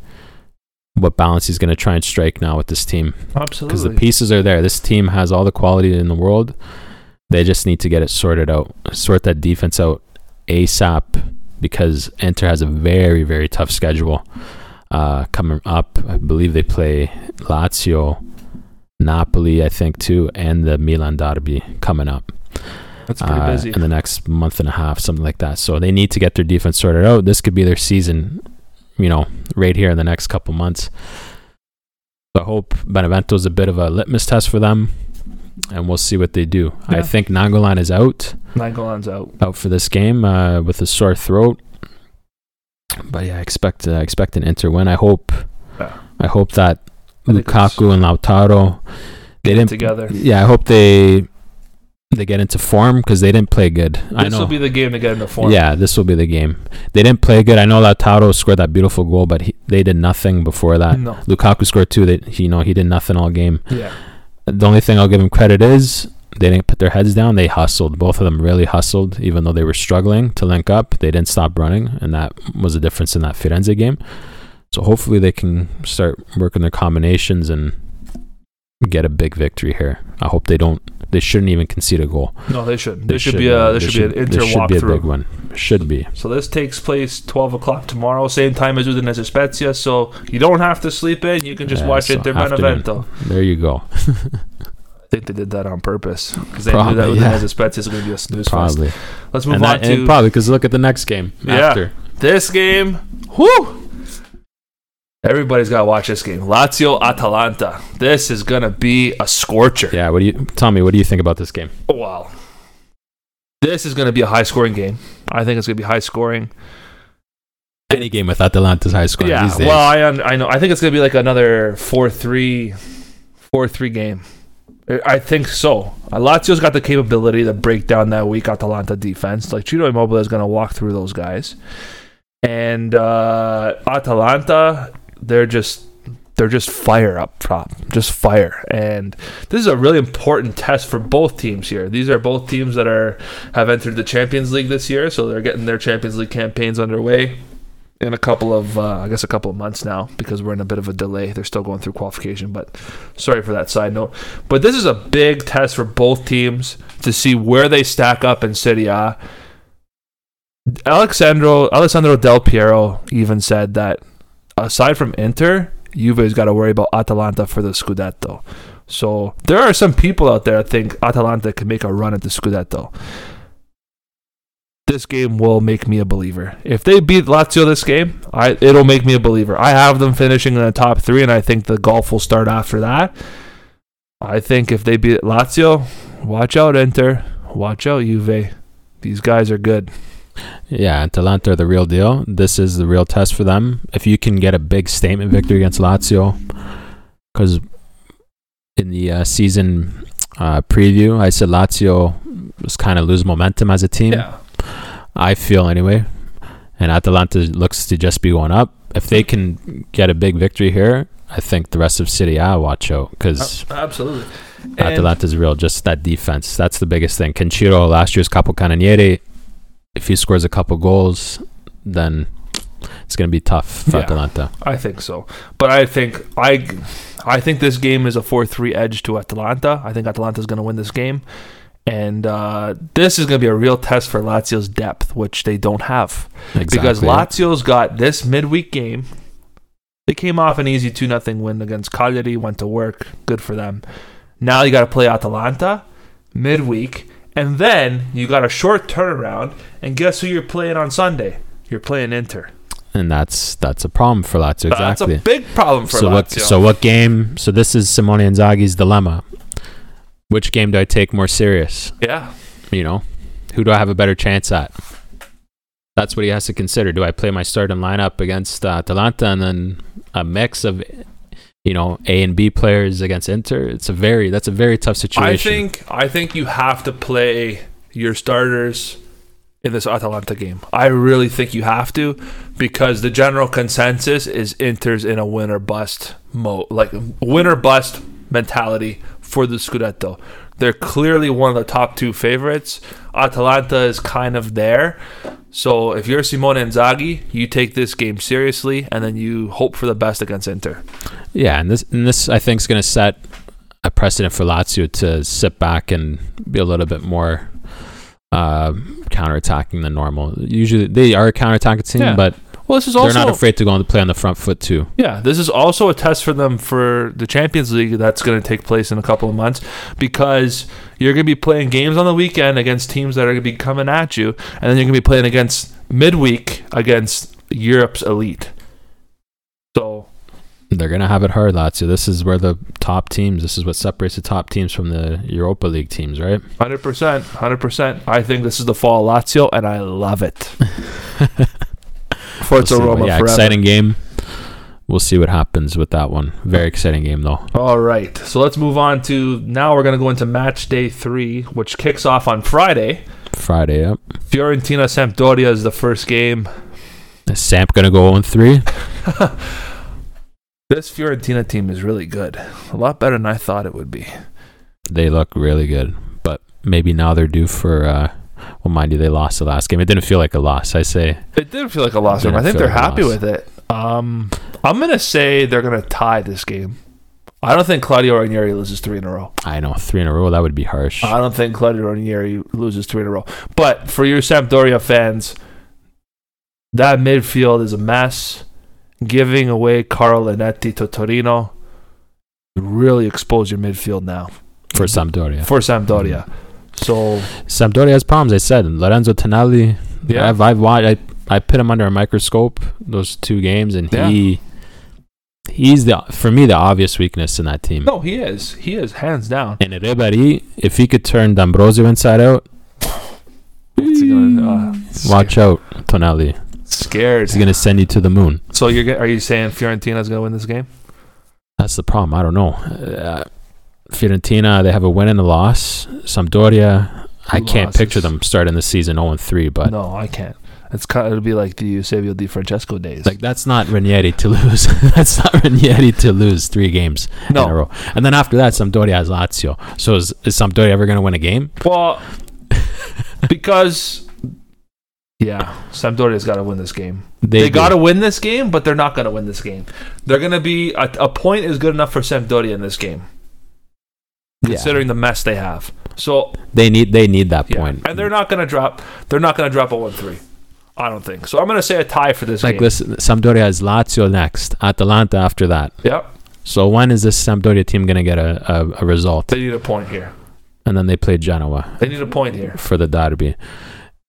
what balance he's going to try and strike now with this team Absolutely. because the pieces are there. This team has all the quality in the world. They just need to get it sorted out, sort that defense out ASAP because Inter has a very, very tough schedule uh, coming up. I believe they play Lazio, Napoli, I think, too, and the Milan derby coming up That's pretty uh, busy. in the next month and a half, something like that. So they need to get their defense sorted out. This could be their season, you know, right here in the next couple months. So I hope Benevento's a bit of a litmus test for them, and we'll see what they do. I Yeah. think Nainggolan is out Nainggolan's out. out for this game uh, with a sore throat. But yeah, I expect uh, I expect an Inter win. I hope Yeah. I hope that I Lukaku and Lautaro they Get didn't together. Yeah, I hope they they get into form because they didn't play good. I This know. will be the game to get into form. Yeah, this will be the game. They didn't play good. I know Lautaro scored that beautiful goal, but he, they did nothing before that. No. Lukaku scored two. That he, you know, he did nothing all game. Yeah. The only thing I'll give him credit is they didn't put their heads down. They hustled. Both of them really hustled, even though they were struggling to link up. They didn't stop running, and that was the difference in that Firenze game. So hopefully they can start working their combinations and get a big victory here. I hope they don't. They shouldn't even concede a goal. No, they shouldn't. They This should should, be a this they should, be an Inter should be a big one. Should be. So this takes place 12 o'clock tomorrow, same time as Udinese Spezia. So you don't have to sleep in. You can just Yeah, watch so Inter afternoon. Benevento. There you go. I think they did that on purpose because they knew that Probably, yeah. Spezia is going to be a snooze fest. Probably. Let's move And, on that, and to probably because look at the next game Yeah. after. this game. Whoo! Everybody's got to watch this game. Lazio Atalanta. This is going to be a scorcher. Yeah. What do you tell me? What do you think about this game? Wow. This is going to be a high scoring game. I think it's going to be high scoring. Any game with Atalanta's high scoring. yeah. these days. Well, I I know. I think it's going to be like another 4-3 4-3 game. I- think so. Lazio's got the capability to break down that weak Atalanta defense. Like Ciro Immobile is going to walk through those guys. And uh, Atalanta, they're just they're just fire up top, just fire. And this is a really important test for both teams here. These are both teams that are have entered the Champions League this year, so they're getting their Champions League campaigns underway. In a couple of, uh, I guess, a couple of months now because we're in a bit of a delay. They're still going through qualification, but sorry for that side note. But this is a big test for both teams to see where they stack up in Serie A. Alexandro Alessandro Del Piero even said that aside from Inter, Juve's got to worry about Atalanta for the Scudetto. So there are some people out there that think Atalanta can make a run at the Scudetto. This game will make me a believer. If they beat Lazio this game, I it'll make me a believer. I have them finishing in the top three, and I think the golf will start after that. I think if they beat Lazio, watch out Inter, watch out Juve. These guys are good. Yeah, Atalanta are the real deal. This is the real test for them. If you can get a big statement victory against Lazio, because in the uh, season uh, preview, I said Lazio was kind of lose momentum as a team. Yeah. I feel anyway. And Atalanta looks to just be one up. If they can get a big victory here, I think the rest of Serie A watch out because oh, Absolutely. Atalanta's real. Just that defense. That's the biggest thing. Kenshiro, last year's Capocannoniere, if he scores a couple goals, then it's going to be tough for Yeah. Atalanta. I think so. But I think I I think this game is a 4-3 edge to Atalanta. I think Atalanta's going to win this game. And uh, this is going to be a real test for Lazio's depth, which they don't have. Because Lazio's got this midweek game. They came off an easy 2 0 win against Cagliari, went to work. Good for them. Now you got to play Atalanta midweek. And then you got a short turnaround. And guess who you're playing on Sunday? You're playing Inter. and that's that's a problem for Lazio. That's Exactly. a big problem for so Lazio. what? So what game? So this is Simone Inzaghi's dilemma. Which game do I take more serious? yeah. You know, who do I have a better chance at? That's what he has to consider. Do I play my starting lineup against uh, Atalanta and then a mix of, you know, A and B players against Inter? It's a very that's a very tough situation. I think I think you have to play your starters in this Atalanta game. I really think you have to because the general consensus is Inter's in a win or bust mode, like win or bust mentality for the Scudetto. They're clearly one of the top two favorites. Atalanta is kind of there. So if you're Simone Inzaghi, you take this game seriously and then you hope for the best against Inter. Yeah, and this and this I think is going to set a precedent for Lazio to sit back and be a little bit more uh, counterattacking than normal. Usually they are a counterattacking team, Yeah. but Well, this is also they're not afraid to go on to play on the front foot too. Yeah, this is also a test for them for the Champions League that's going to take place in a couple of months because you're going to be playing games on the weekend against teams that are going to be coming at you, and then you're going to be playing against midweek against Europe's elite. So, They're going to have it hard, Lazio. This is where the top teams. This is what separates the top teams from the Europa League teams, right? 100%, 100%. I think this is the fall Lazio, and I love it. Forza We'll. Roma yeah, forever. exciting game. We'll see what happens with that one. Very exciting game, though. All right, so let's move on to now we're going to go into match day three, which kicks off on Friday. Friday, yep. Fiorentina Sampdoria is the first game. Is Samp going to go on three? This Fiorentina team is really good. A lot better than I thought it would be. They look really good, but maybe now they're due for. Uh, well, mind you, they lost the last game. It didn't feel like a loss. I say It didn't feel like a loss. I think they're like happy with it. Um, I'm gonna say they're gonna tie this game. I don't think Claudio Ranieri loses three in a row. I know three in a row. That would be harsh. I don't think Claudio Ranieri loses three in a row. But for your Sampdoria fans, that midfield is a mess. Giving away Karol Linetty to Torino really expose your midfield now for Sampdoria. for Sampdoria. So Sampdoria has problems. I said Lorenzo Tonelli. Yeah. I've, I've watched. I I put him under a microscope those two games, and he he's the for me the obvious weakness in that team. no, he is. He is hands down. And Ribéry, if he could turn D'Ambrosio inside out, What's he gonna, uh, watch out, Tonelli. Scared. He's gonna send you to the moon. So you're ge- are you saying Fiorentina's gonna win this game? That's the problem. I don't know. Uh, Fiorentina, they have a win and a loss. Sampdoria, I can't picture them starting the season 0 3, but no, I can't. It's kind of, it'll be like the Eusebio Di Francesco days. like that's not Ranieri to lose. that's not Ranieri to lose three games in a row. And then after that, Sampdoria has Lazio. So is, is Sampdoria ever going to win a game? well, because Yeah, Sampdoria's got to win this game. They, They, got to win this game, but they're not going to win this game. They're going to be a, a point is good enough for Sampdoria in this game, Yeah. considering the mess they have. So They need they need that yeah, point. and they're not going to drop. They're not going to drop a one-three. I don't think so. I'm going to say a tie for this like game. listen, Sampdoria has Lazio next, Atalanta after that. Yep, So when is this Sampdoria team going to get a, a, a result? they need a point here. And then they play Genoa They need a point here. for the derby.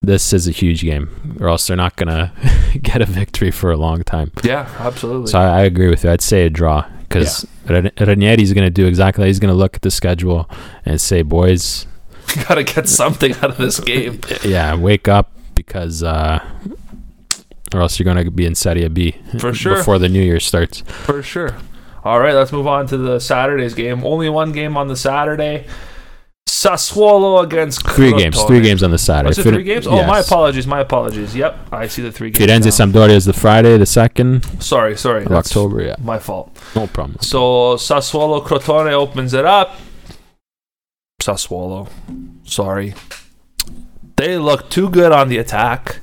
This is a huge game, or else they're not going to get a victory for a long time. Yeah, absolutely. So I, I agree with you. I'd say a draw because Ranieri's going to do exactly. He's going to look at the schedule and say, "Boys, got to get something out of this game. yeah, wake up because, uh, or else you're going to be in Serie B For sure. before the new year starts." For sure. All right, let's move on to the Saturday's game. Only one game on the Saturday. Sassuolo against Three games, three games on the side. Was it three games? Oh, my apologies. My apologies. Yep, I see the three games. Firenze now. Sampdoria is the Friday, the second Sorry, sorry. of October. Yeah, My fault. no problem. So Sassuolo Crotone opens it up. Sassuolo. Sorry. They look too good on the attack.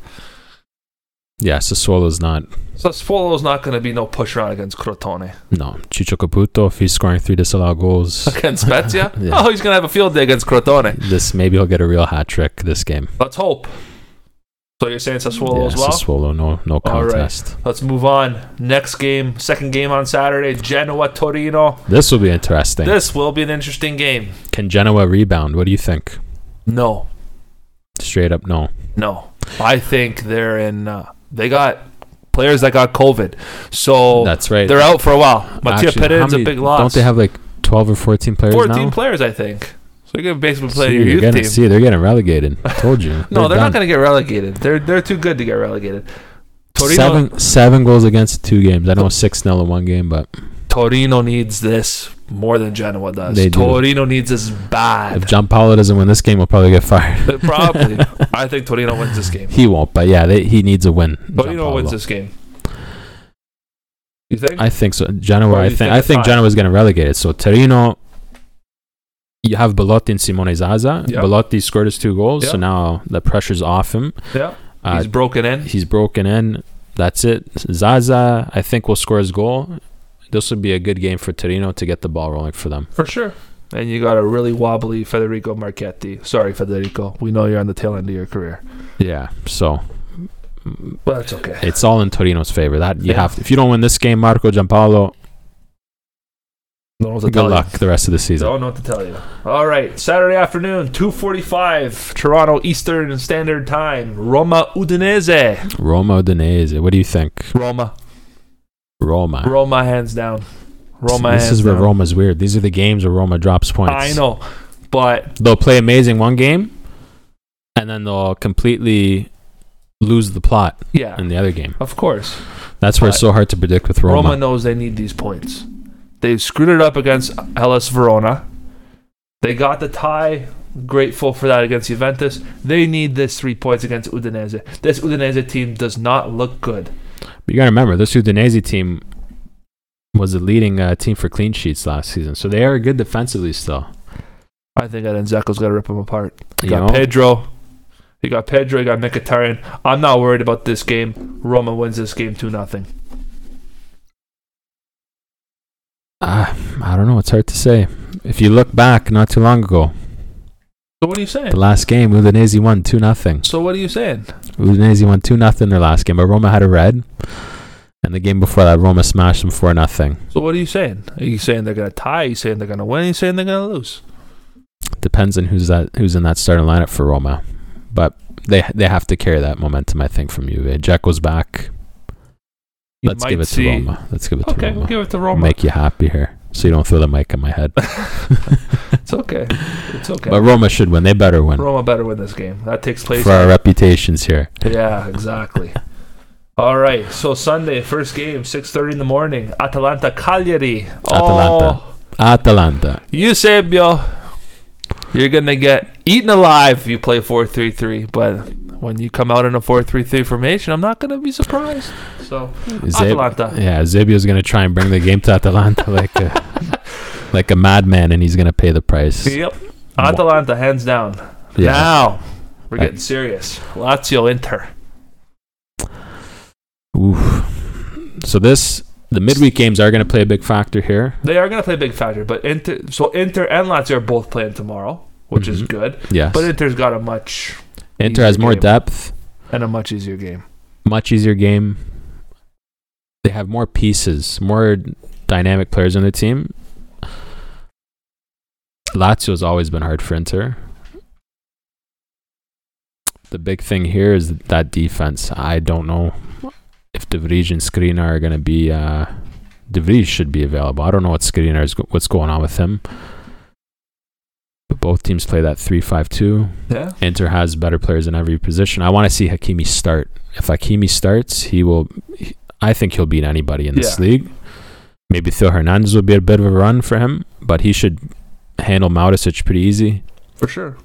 Yeah, Sassuolo's not. Sassuolo's not going to be no push around against Crotone. No, Ciccio Caputo, if he's scoring three disallowed goals, Against Spezia? Yeah. Oh, he's going to have a field day against Crotone. this maybe he'll get a real hat trick this game. Let's hope. So you're saying Sassuolo yeah, as well? Sassuolo, no, no right. contest. Let's move on. Next game, second game on Saturday, Genoa Torino. This will be interesting. This will be an interesting game. Can Genoa rebound? What do you think? No, Straight up, no. no. I think they're in. Uh, they got players that got COVID, so That's right. they're out for a while. How Pereira's a big loss. Don't they have like twelve or fourteen players 14 now? players? I think. So you can basically play See, your you're youth getting, team. see, they're getting relegated. I Told you. no, they're done. not going to get relegated. They're they're too good to get relegated. Torino Seven seven goals against two games. I know six 0 in one game, but Torino needs this more than Genoa does. They do. Torino needs this bad. if Giampaolo doesn't win this game, he'll probably get fired. Probably. I think Torino wins this game. He won't, but yeah, they, he needs a win. Torino wins this game. You think? I think so. Genoa. I think. think I think? Genoa is going to relegate it. So Torino. You have Belotti and Simone Zaza. Yeah. Belotti scored his two goals, so now the pressure's off him. yeah. Uh, He's broken in. he's broken in. That's it. Zaza, I think, will score his goal. This would be a good game for Torino to get the ball rolling for them. For sure. And you got a really wobbly Federico Marchetti. Sorry, Federico. We know you're on the tail end of your career. Yeah. So But that's okay. it's all in Torino's favor. That you Yeah. have. To, if you don't win this game, Marco Giampaolo, Don't know what to good tell you. luck the rest of the season. Don't know what to tell you. All right, Saturday afternoon, 2:45, Toronto Eastern Standard Time. Roma Udinese. Roma Udinese. What do you think? Roma. Roma. Roma hands down. Roma this hands is where down. Roma's weird. These are the games where Roma drops points. I know, but They'll play amazing one game, and then they'll completely lose the plot yeah, in the other game. of course. That's where it's so hard to predict with Roma. Roma. knows they need these points. They screwed it up against Hellas Verona. They got the tie. Grateful for that against Juventus. They need this three points against Udinese. This Udinese team does not look good. But you got to remember, this Udinese team was the leading uh, team for clean sheets last season, so they are good defensively still. I think Edin Dzeko's got to rip them apart. You You got know? Pedro. You got Pedro. You got Mkhitaryan. I'm not worried about this game. Roma wins this game two nothing. Ah, I don't know. It's hard to say. If you look back, not too long ago, So what are you saying? the last game, Udinese won two nothing. So what are you saying? Udinese won two nothing in their last game, but Roma had a red. And the game before that, Roma smashed them four nothing. So what are you saying? Are you saying they're gonna tie? Are you saying they're gonna win? Are you saying they're gonna lose? Depends on who's that who's in that starting lineup for Roma, but they they have to carry that momentum. I think from Juve. Jekyll's back. You Let's give it see- to Roma. Let's give it to Okay, Roma. we'll give it to Roma. Make you happy here, so you don't throw the mic in my head. It's okay. It's okay. But Roma should win. They better win Roma better win this game. That takes place. for our reputations here. yeah, exactly. All right. So Sunday, first game, six thirty in the morning. Atalanta Cagliari. Atalanta. Oh, Atalanta. Eusebio, you're gonna get eaten alive if you play four three three. But when you come out in a four three three formation, I'm not gonna be surprised. So Zeb- Atalanta. yeah, Zebio's gonna try and bring the game to Atalanta like uh, a like a madman, and he's gonna pay the price. Yep. Atalanta hands down. Yeah. Now we're getting serious. Lazio Inter. Oof. So this the midweek games are going to play a big factor here. They are going to play a big factor, but Inter, so Inter and Lazio are both playing tomorrow, which is Mhm. good. Yes. But Inter's got a much Inter has more depth, and a much easier game. much easier game. They have more pieces, more dynamic players on the team. Lazio has always been hard for Inter. The big thing here is that defense. I don't know if De Vrij and Skriniar are going to be. Uh, De Vrij should be available. I don't know what Skriniar is, what's going on with him. But both teams play that three-five-two. Yeah. Inter has better players in every position. I want to see Hakimi start. If Hakimi starts, he will. he- I think he'll beat anybody in this Yeah. league. Maybe Theo Hernandez will be a bit of a run for him, but he should handle Marusic pretty easy. For sure.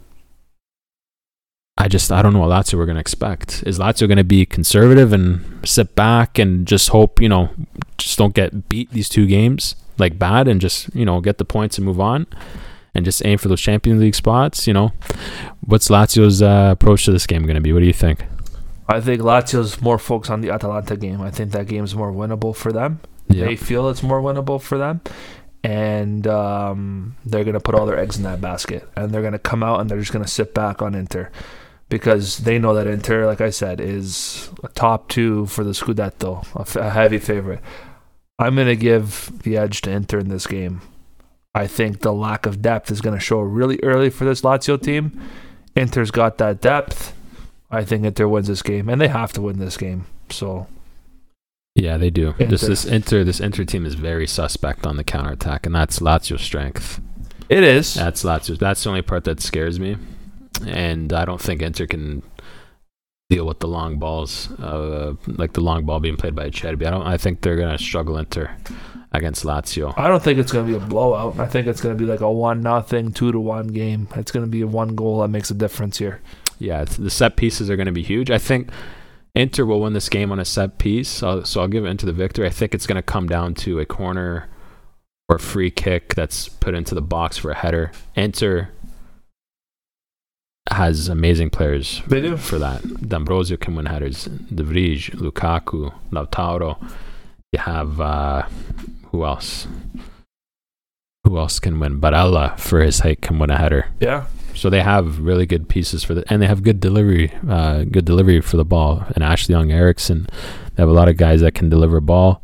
I just I don't know what Lazio we're going to expect. Is Lazio going to be conservative and sit back and just hope you know just don't get beat these two games like bad and just you know get the points and move on and just aim for those Champions League spots? You know, what's Lazio's uh, approach to this game going to be? What do you think? I think Lazio's more focused on the Atalanta game. I think that game's more winnable for them. They feel it's more winnable for them. And um, they're going to put all their eggs in that basket. And they're going to come out and they're just going to sit back on Inter. Because they know that Inter, like I said, is a top two for the Scudetto, a, f- a heavy favorite. I'm going to give the edge to Inter in this game. I think the lack of depth is going to show really early for this Lazio team. Inter's got that depth. I think Inter wins this game, and they have to win this game. So Yeah, they do. This Inter. this Inter this Inter team is very suspect on the counterattack, and that's Lazio's strength. it is. That's Lazio. That's the only part that scares me, and I don't think Inter can deal with the long balls, uh, like the long ball being played by Cherby. I don't. I think they're gonna struggle Inter against Lazio. I don't think it's going to be a blowout. I think it's going to be like a one nothing, two to one game. It's going to be a one goal that makes a difference here. Yeah, it's, the set pieces are going to be huge. I think Inter will win this game on a set piece, so, so I'll give Inter the victory. I think it's going to come down to a corner or a free kick that's put into the box for a header. Inter has amazing players They do. for that. D'Ambrosio can win headers. De Vrij, Lukaku, Lautaro. You have uh, who else? Who else can win? Barella for his height can win a header. Yeah. So they have really good pieces for the, and they have good delivery, uh, good delivery for the ball. And Ashley Young, Eriksen, they have a lot of guys that can deliver ball.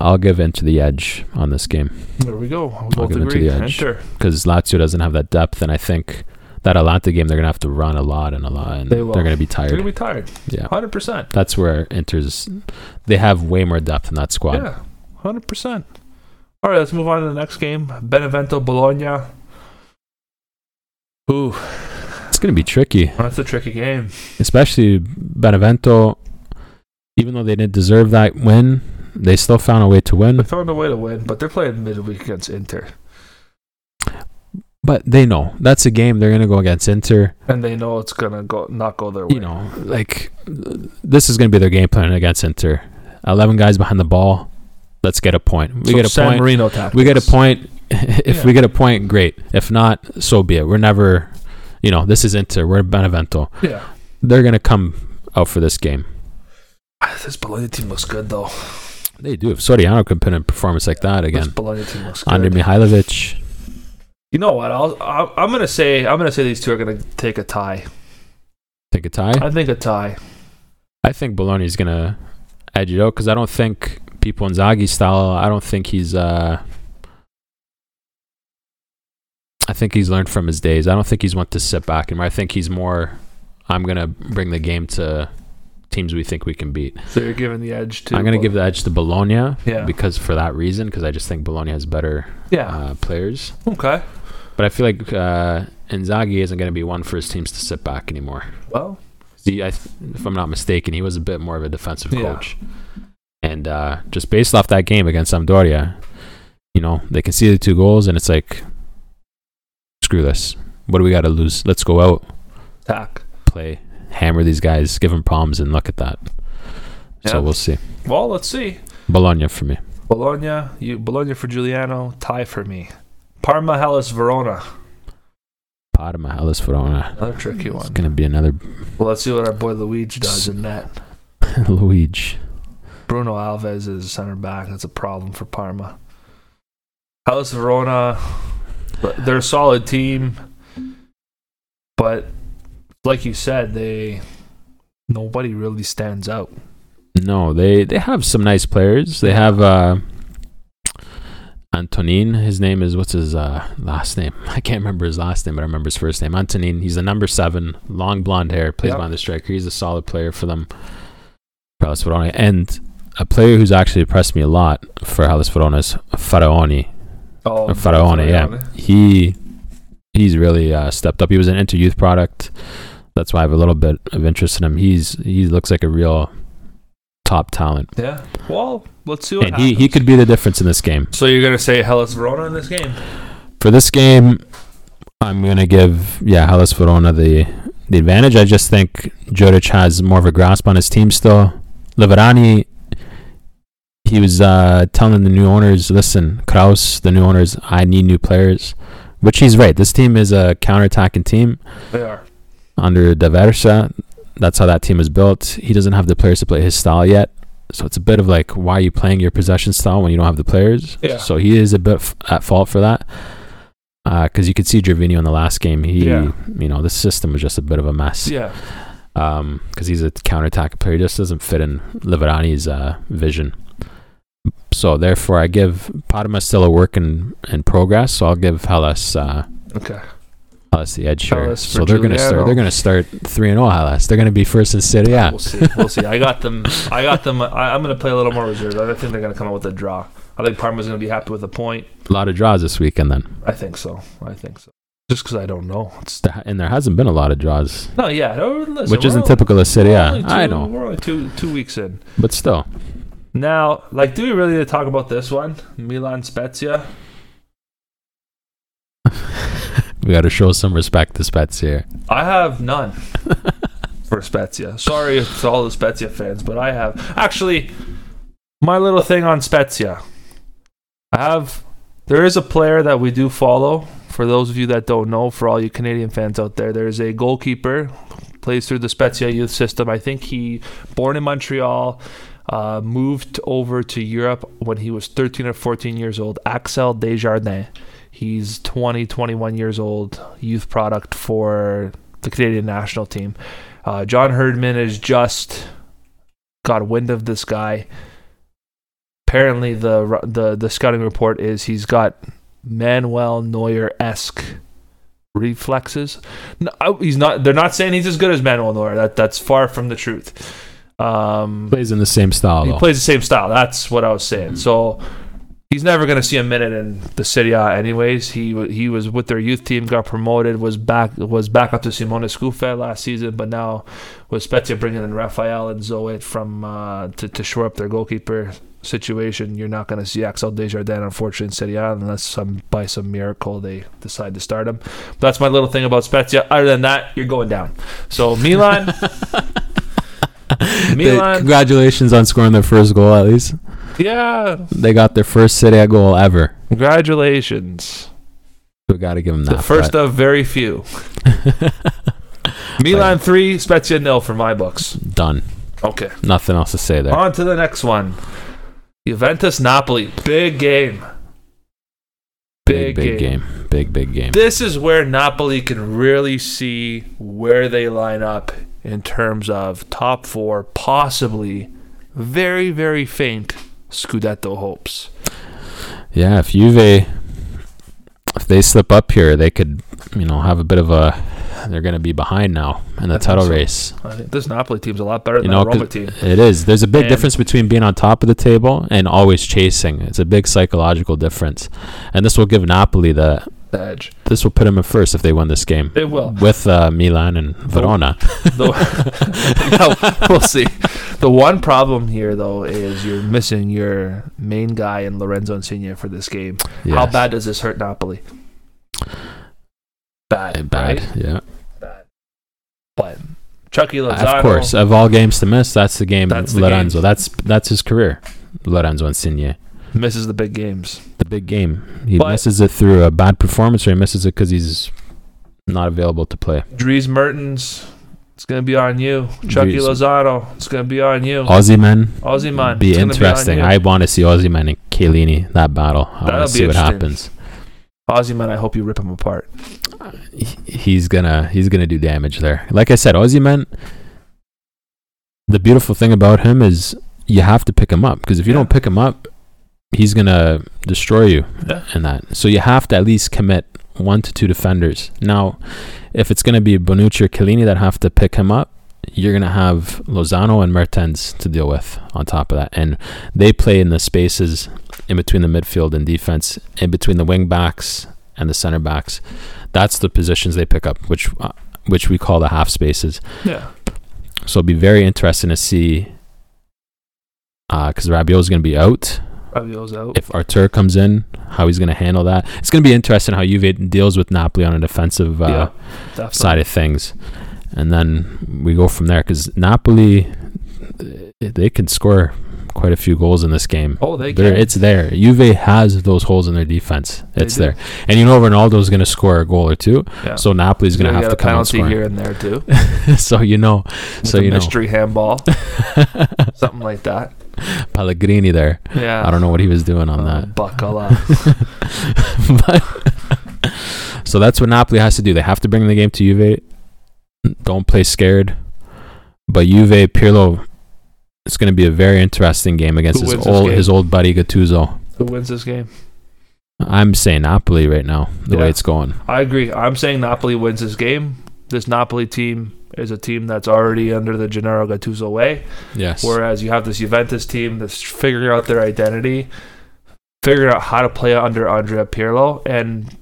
I'll give into the edge on this game There we go. We both give it to agree. the edge. Inter. because Lazio doesn't have that depth, and I think that Atalanta game they're gonna have to run a lot and a lot, and They they will. are gonna be tired. They're tired. going to be tired. yeah, 100%. that's where Inter's. They have way more depth in that squad. Yeah. 100%. All right, let's move on to the next game. Benevento Bologna. Ooh, It's gonna be tricky, that's a tricky game. especially Benevento. Even though they didn't deserve that win, they still found a way to win. They found a way to win, but they're playing midweek against Inter. But they know that's a game they're gonna go against Inter. And they know it's going to go not go their way. You know, like this is gonna be their game plan against Inter. Eleven guys behind the ball. Let's get a point. We So get a San point. Marino tactics. we get a point. if Yeah. we get a point, great. If not, so be it. We're never, you know, this is Inter. We're Benevento. Yeah. They're gonna come out for this game. Ah, This Bologna team looks good, though. They do. If Soriano can put in a performance like that again, This Bologna team looks good. Andre Mihajlovic. You know what? I'll, I'll, I'm gonna say I'm gonna say these two are gonna take a tie. Take a tie. I think a tie. I think Bologna's gonna edge it out because I don't think Pippo Inzaghi style. I don't think he's. uh I think he's learned from his days. I don't think he's want to sit back anymore. I think he's more. I'm gonna bring the game to teams we think we can beat. So you're giving the edge to. I'm gonna give the edge to Bologna Yeah. because for that reason, because I just think Bologna has better Yeah. uh, players. okay. But I feel like uh, Inzaghi isn't going to be one for his teams to sit back anymore. Well. See, I, if I'm not mistaken, he was a bit more of a defensive Yeah. coach. And uh, just based off that game against Sampdoria, you know, they can see the two goals, and it's like, screw this. What do we got to lose? Let's go out, Tack. play, hammer these guys, give them problems, and look at that. Yeah. So we'll see. Well, let's see. Bologna for me. Bologna, you Bologna for Giuliano, tie for me. Parma, Hellas, Verona. Parma, Hellas Verona. Another tricky one. It's going to be another. Well, let's see what our boy Luigi does in net. Luigi. Bruno Alves is center back. That's a problem for Parma. Hellas Verona, they're a solid team, but like you said, they nobody really stands out. No, they they have some nice players. They have uh, Antonin. His name is what's his uh, last name? I can't remember his last name, but I remember his first name. Antonin. He's the number seven, long blonde hair, plays Yep. behind the striker. He's a solid player for them. For Hellas Verona, and a player who's actually impressed me a lot for Hellas Verona is Faraoni. Oh, Or Faraone, yeah. He he's really uh, stepped up. He was an inter youth product. That's why I have a little bit of interest in him. He's he looks like a real top talent, Yeah. Well, let's see what and happens. he he could be the difference in this game. So you're gonna say Hellas Verona in this game? For this game, I'm gonna give yeah Hellas Verona the the advantage. I just think Juric has more of a grasp on his team still. Liverani, he was uh, telling the new owners, listen, Krause, the new owners, I need new players, which he's right. This team is a counter-attacking team They are. under D'Aversa. That's how that team is built. He doesn't have the players to play his style yet. So it's a bit of like, why are you playing your possession style when you don't have the players? Yeah. So he is a bit f- at fault for that. Because you could see Gervinho in the last game. He, Yeah. you know, the system was just a bit of a mess. Yeah. Because he's a counterattack player. He just doesn't fit in Liverani's uh, vision. So therefore, I give Parma still a work in, in progress. So I'll give Hellas uh, Okay. Hellas the edge here. Hellas So they're gonna start. They're gonna start three and zero. Hellas. They're gonna be first in City. Yeah. We'll see. We'll see. I got them. I got them. I, I'm gonna play a little more reserved. I think they're gonna come out with a draw. I think Parma's gonna be happy with a point. A lot of draws this weekend. Then, I think so. I think so. Just because I don't know. It's and there hasn't been a lot of draws, no, yeah. No, listen, which isn't only- typical of City. Yeah, I know, We're only two two weeks in. but still, Now, like, do we really need to talk about this one? Milan Spezia. we got to show some respect to Spezia. I have none for Spezia. Sorry to all the Spezia fans, but I have actually my little thing on Spezia. I have there is a player that we do follow. For those of you that don't know, for all you Canadian fans out there, there's a goalkeeper plays through the Spezia youth system. I think he born in Montreal, uh, moved over to Europe when he was 13 or 14 years old. Axel Desjardins. He's 20, 21 years old, youth product for the Canadian national team. Uh, John Herdman has just got wind of this guy. Apparently, the the the scouting report is he's got Manuel Neuer esque reflexes. No, he's not. They're not saying he's as good as Manuel Neuer. That that's far from the truth. Um, Plays in the same style he though. plays the same style. That's what I was saying. So he's never going to see a minute in the Serie A, anyways. He he was with their youth team, got promoted, was back was back up to Simone Scuffet last season, but now with Spezia bringing in Rafael and Zoet from uh, to to shore up their goalkeeper situation, you're not going to see Axel Desjardins unfortunately in Serie A unless some by some miracle they decide to start him. But that's my little thing about Spezia. Other than that, you're going down. So Milan. Milan, congratulations on scoring their first goal. At least yeah, they got their first Serie A goal ever. Congratulations. We got to give them that. The first of very few. Milan 3, Spezia nil for my books. done. Okay. Nothing else to say there. On to the next one. Juventus Napoli. Big game. big, big game. Big, big game. This is where Napoli can really see where they line up in terms of top four, possibly very, very faint Scudetto hopes. Yeah, if Juve, if they slip up here, they could, you know, have a bit of a. They're going to be behind now in the title so. race. I think this Napoli team's a lot better You than know, the Roma team. it is. There's a big And- difference between being on top of the table and always chasing. It's a big psychological difference, and this will give Napoli the. The edge. This will put them in first if they win this game It will. with uh, Milan and Verona. The, no, we'll see. The one problem here, though, is you're missing your main guy in Lorenzo Insigne for this game. How bad does this hurt Napoli? Bad, Bad, right? yeah. Bad. But Chucky Lozano, Of course, of all games to miss, that's the game. That's the Lorenzo. game. That's that's his career. Lorenzo Insigne. misses the big games. Big game. He But- misses it through a bad performance, or he misses it because he's not available to play. Dries Mertens It's gonna be on you, Chucky Jeez. Lozano. It's gonna be on you, Osimhen Aussie man. be interesting. on I want to see Osimhen and Chiellini that battle. I want to see what happens. Osimhen. I hope you rip him apart. He's gonna he's gonna do damage there. Like I said, Osimhen. The beautiful thing about him is you have to pick him up because if you Yeah. don't pick him up, he's gonna destroy you Yeah. in that. So you have to at least commit one to two defenders. Now, if it's gonna be Bonucci or Chiellini that have to pick him up, you're gonna have Lozano and Mertens to deal with on top of that, and they play in the spaces in between the midfield and defense, in between the wing backs and the center backs. That's the positions they pick up, which uh, which we call the half spaces. Yeah. So it'll be very interesting to see because Rabiot is going to be out. Out. If Arthur comes in, how he's going to handle that. It's going to be interesting how Juve deals with Napoli on a defensive uh, yeah, side of things, and then we go from there. Because Napoli, they can score quite a few goals in this game. Oh, they There, can. it's there. Juve has those holes in their defense. It's there, and you know Ronaldo's going to score a goal or two. Yeah. So Napoli's going to have to come out penalty scoring. here and there too. so you know, With so you know, mystery handball, something like that. Pellegrini there. Yeah. I don't know what he was doing on Oh, that. Buckle up. but, so that's what Napoli has to do. They have to bring the game to Juve. Don't play scared. But Juve, Pirlo, it's going to be a very interesting game against Who his wins this old game? his old buddy Gattuso. Who wins this game? I'm saying Napoli right now, the way it's going. I agree. I'm saying Napoli wins this game. This Napoli team is a team that's already under the Gennaro Gattuso way, Yes. whereas you have this Juventus team that's figuring out their identity, figuring out how to play under Andrea Pirlo, and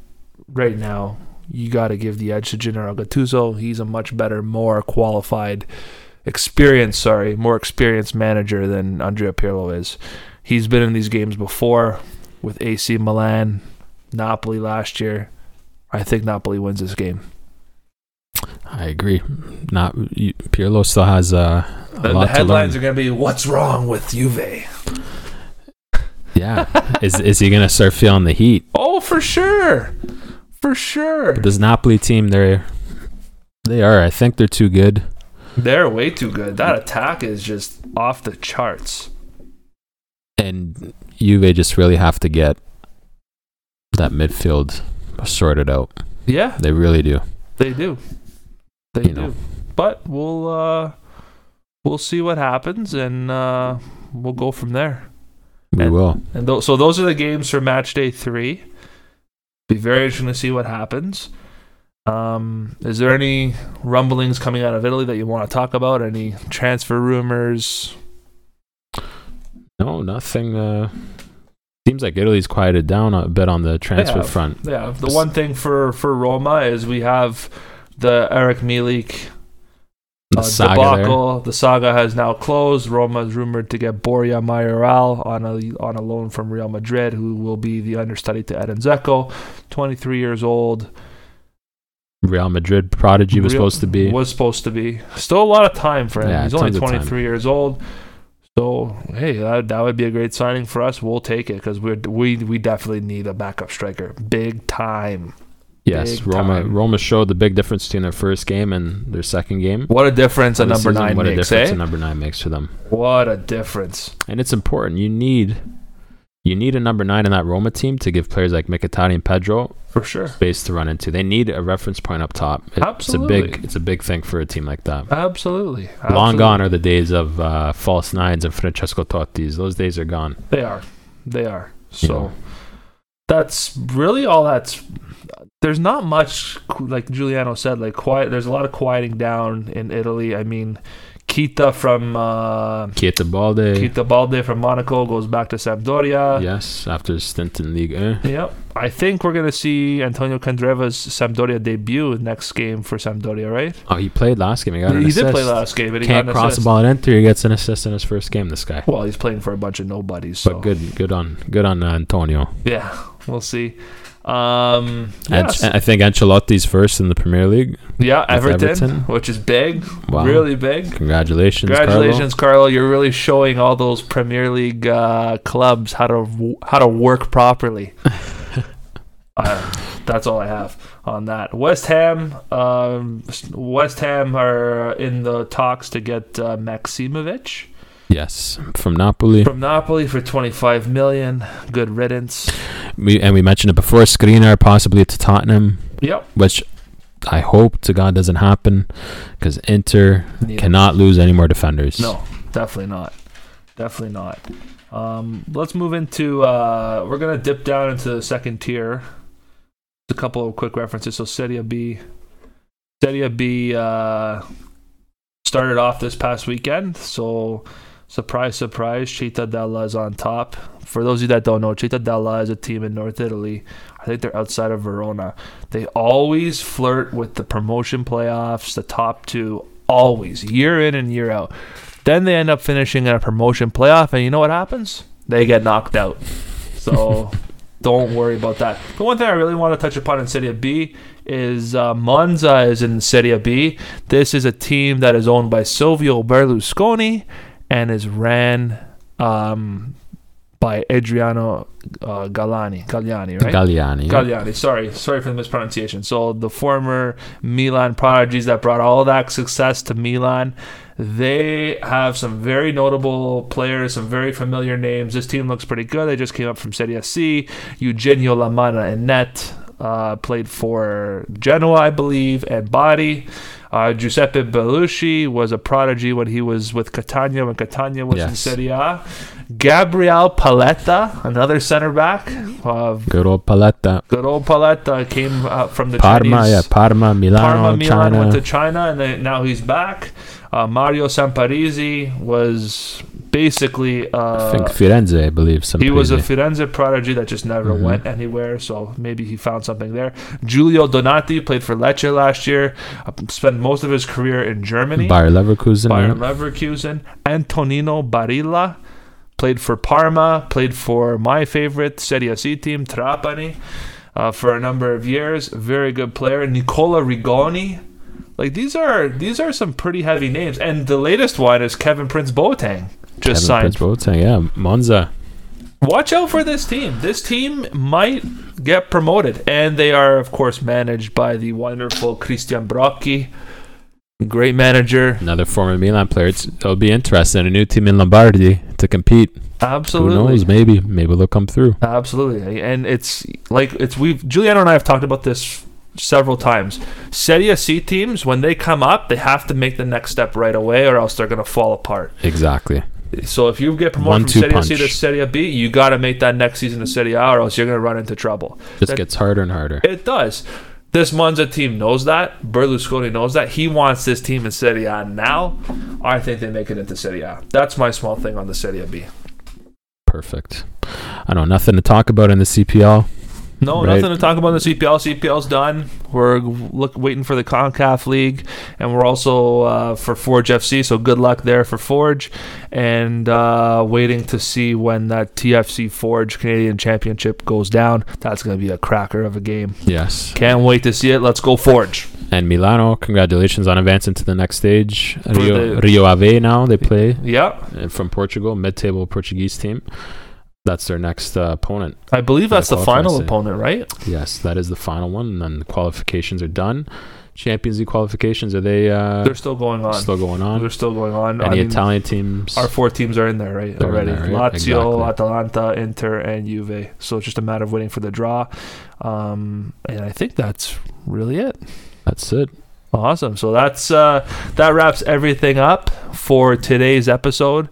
right now you got to give the edge to Gennaro Gattuso. He's a much better, more qualified, experienced, sorry, more experienced manager than Andrea Pirlo is. He's been in these games before with AC Milan, Napoli last year. I think Napoli wins this game. I agree. Not you, Pirlo still has uh, a The, lot the headlines to are going to be "What's wrong with Juve?" Yeah. is is he going to start feeling the heat? Oh, for sure, for sure. This Napoli team, they're they are. I think they're too good. They're way too good. That attack is just off the charts. and Juve just really have to get that midfield sorted out. Yeah, They really do. they do. They You do. know. But we'll uh, we'll see what happens, and uh, we'll go from there. We And- will. And th- so those are the games for match day three. Be very interesting to see what happens. Um, is there any rumblings coming out of Italy that you want to talk about? Any transfer rumors? No, nothing. Uh, seems like Italy's quieted down a bit on the transfer Yeah. front. Yeah, the one thing for for Roma is we have the Arek Milik The uh, saga there. debacle. The saga has now closed. Roma is rumored to get Borja Mayoral on a on a loan from Real Madrid, who will be the understudy to Edin Dzeko, 23 years old. Real Madrid prodigy was Real- supposed to be. Was supposed to be. Still a lot of time for him. Yeah, He's only tons of time. 23 years old. So hey, that, that would be a great signing for us. We'll take it because we we we definitely need a backup striker, big time. yes, big Roma. time. Roma showed the big difference between their first game and their second game. What a difference a number season. nine What a makes, difference eh? a number nine makes for them. What a difference. And it's important. You need you need a number nine in that Roma team to give players like Mkhitaryan and Pedro For sure. space to run into. They need a reference point up top. It- Absolutely. It's a big it's a big thing for a team like that. Absolutely. Long gone are the days of uh, false nines and Francesco Totti's. Those days are gone. They are. They are. So know. that's really all that's there's not much like Giuliano said like quiet there's a lot of quieting down in Italy. I mean Keita from uh Keita Balde, Keita Balde from Monaco goes back to Sampdoria. yes, after his stint in Ligue 1. Yep. I think we're gonna see Antonio Candreva's Sampdoria debut next game for Sampdoria, right? Oh, he played last game. He got an he assist. did play last game, but he Can't cross assist. the ball and enter. He gets an assist in his first game. This guy. Well, he's playing for a bunch of nobodies. So But good, good on, good on uh, Antonio. Yeah, we'll see. Um, yes. I think Ancelotti's first in the Premier League. yeah, Everton, Everton. which is big, Wow. really big. Congratulations, Carlo. Congratulations, Carlo. You're really showing all those Premier League uh, clubs how to how to work properly. uh, that's all I have on that. West Ham, um, West Ham are in the talks to get uh, Maksimovic Yes, from Napoli. from Napoli for 25 million. Good riddance. We and we mentioned it before. Skriniar possibly to Tottenham, Yep. which I hope to God doesn't happen, because Inter Need cannot lose any more defenders. No, definitely not. Definitely not. Um, let's move into. Uh, we're gonna dip down into the second tier. Just a couple of quick references. So Serie B, Serie B uh, started off this past weekend. So surprise, surprise, Cittadella is on top. For those of you that don't know, Cittadella is a team in North Italy. I think they're outside of Verona. They always flirt with the promotion playoffs, the top two, always, year in and year out. Then they end up finishing in a promotion playoff, and you know what happens? They get knocked out. So don't worry about that. The one thing I really want to touch upon in Serie B is uh, Monza is in Serie B. This is a team that is owned by Silvio Berlusconi and is ran um, by Adriano uh, Galani. Galliani, right? Galliani. Galliani. Sorry, sorry for the mispronunciation. So the former Milan prodigies that brought all that success to Milan, they have some very notable players, some very familiar names. This team looks pretty good. They just came up from Serie C. Eugenio Lamanna and net uh, played for Genoa, I believe, and Bari. Uh, Giuseppe Bellusci was a prodigy when he was with Catania when Catania was in Serie A. Gabriel Paletta, another center back. Uh, Good old Paletta. Good old Paletta came uh, from the Parma, Chinese. yeah, Parma, Milano, Parma, Milan China. went to China, and then, now he's back. Uh, Mario Sampirisi was basically. Uh, I think Firenze, I believe. Some he was a. Firenze prodigy that just never Mhm. went anywhere, so maybe he found something there. Giulio Donati played for Lecce last year, uh, spent most of his career in Germany. Bayer Leverkusen. Bayern yeah. Leverkusen. Antonino Barilla played for Parma, played for my favorite Serie C team, Trapani, uh, for a number of years. Very good player. Nicola Rigoni. Like these are these are some pretty heavy names. And the latest one is Kevin Prince Boateng. Just signed. Prince Boateng, yeah, Monza. Watch out for this team. This team might get promoted. And they are, of course, managed by the wonderful Cristian Brocchi. Great manager. Another former Milan player. It's, it'll be interesting. A new team in Lombardy to compete. Absolutely. Who knows? Maybe, maybe they'll come through. Absolutely, and it's like it's we've Giuliano and I have talked about this several times. Serie C teams when they come up, they have to make the next step right away, or else they're going to fall apart. Exactly. So if you get promoted One-two from Serie C to punch. Serie B, you got to make that next season to Serie A, or else you're going to run into trouble. Just That- gets harder and harder. It does. This Monza team knows that. Berlusconi knows that. He wants this team in Serie A now. I think they make it into Serie A. That's my small thing on the Serie B. Perfect. I know nothing to talk about in the CPL. No, Right. nothing to talk about in the CPL. CPL's done. We're look waiting for the Concacaf League, and we're also uh, for Forge FC. So good luck there for Forge, and uh, waiting to see when that TFC Forge Canadian Championship goes down. That's going to be a cracker of a game. Yes. Can't wait to see it. Let's go Forge. And Milano, congratulations on advancing to the next stage. Rio, the- Rio Ave now they play Yeah, from Portugal, mid-table Portuguese team. That's their next uh, opponent. I believe that's the final opponent, right? Yes, that is the final one, and then the qualifications are done. Champions League qualifications are they uh, They're still going on. still going on? They're still going on. Any I mean, Italian teams? Our four teams are in there, right? Already. there, right? Lazio, Exactly. Atalanta, Inter, and Juve. So it's just a matter of waiting for the draw. Um, and I think that's really it. That's it. Awesome. So that's uh, that wraps everything up for today's episode.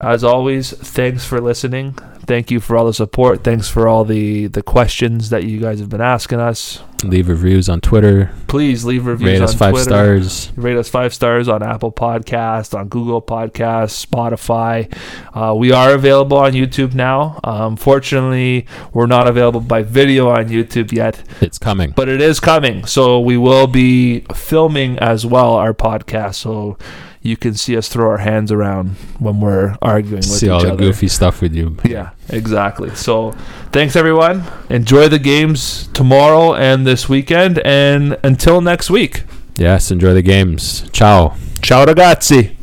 As always, thanks for listening. Thank you for all the support. Thanks for all the the questions that you guys have been asking us. Leave reviews on Twitter. Please leave reviews Rate on us five Twitter. stars. Rate us five stars on Apple Podcast, on Google Podcast, Spotify. Uh, we are available on YouTube now. Um, fortunately, we're not available by video on YouTube yet, It's coming. but it is coming. So we will be filming as well our podcast, so you can see us throw our hands around when we're arguing with See each all the other. goofy stuff we do. Yeah, exactly. So, thanks everyone. Enjoy the games tomorrow and this weekend. And until next week, Yes, enjoy the games. Ciao. ciao ragazzi.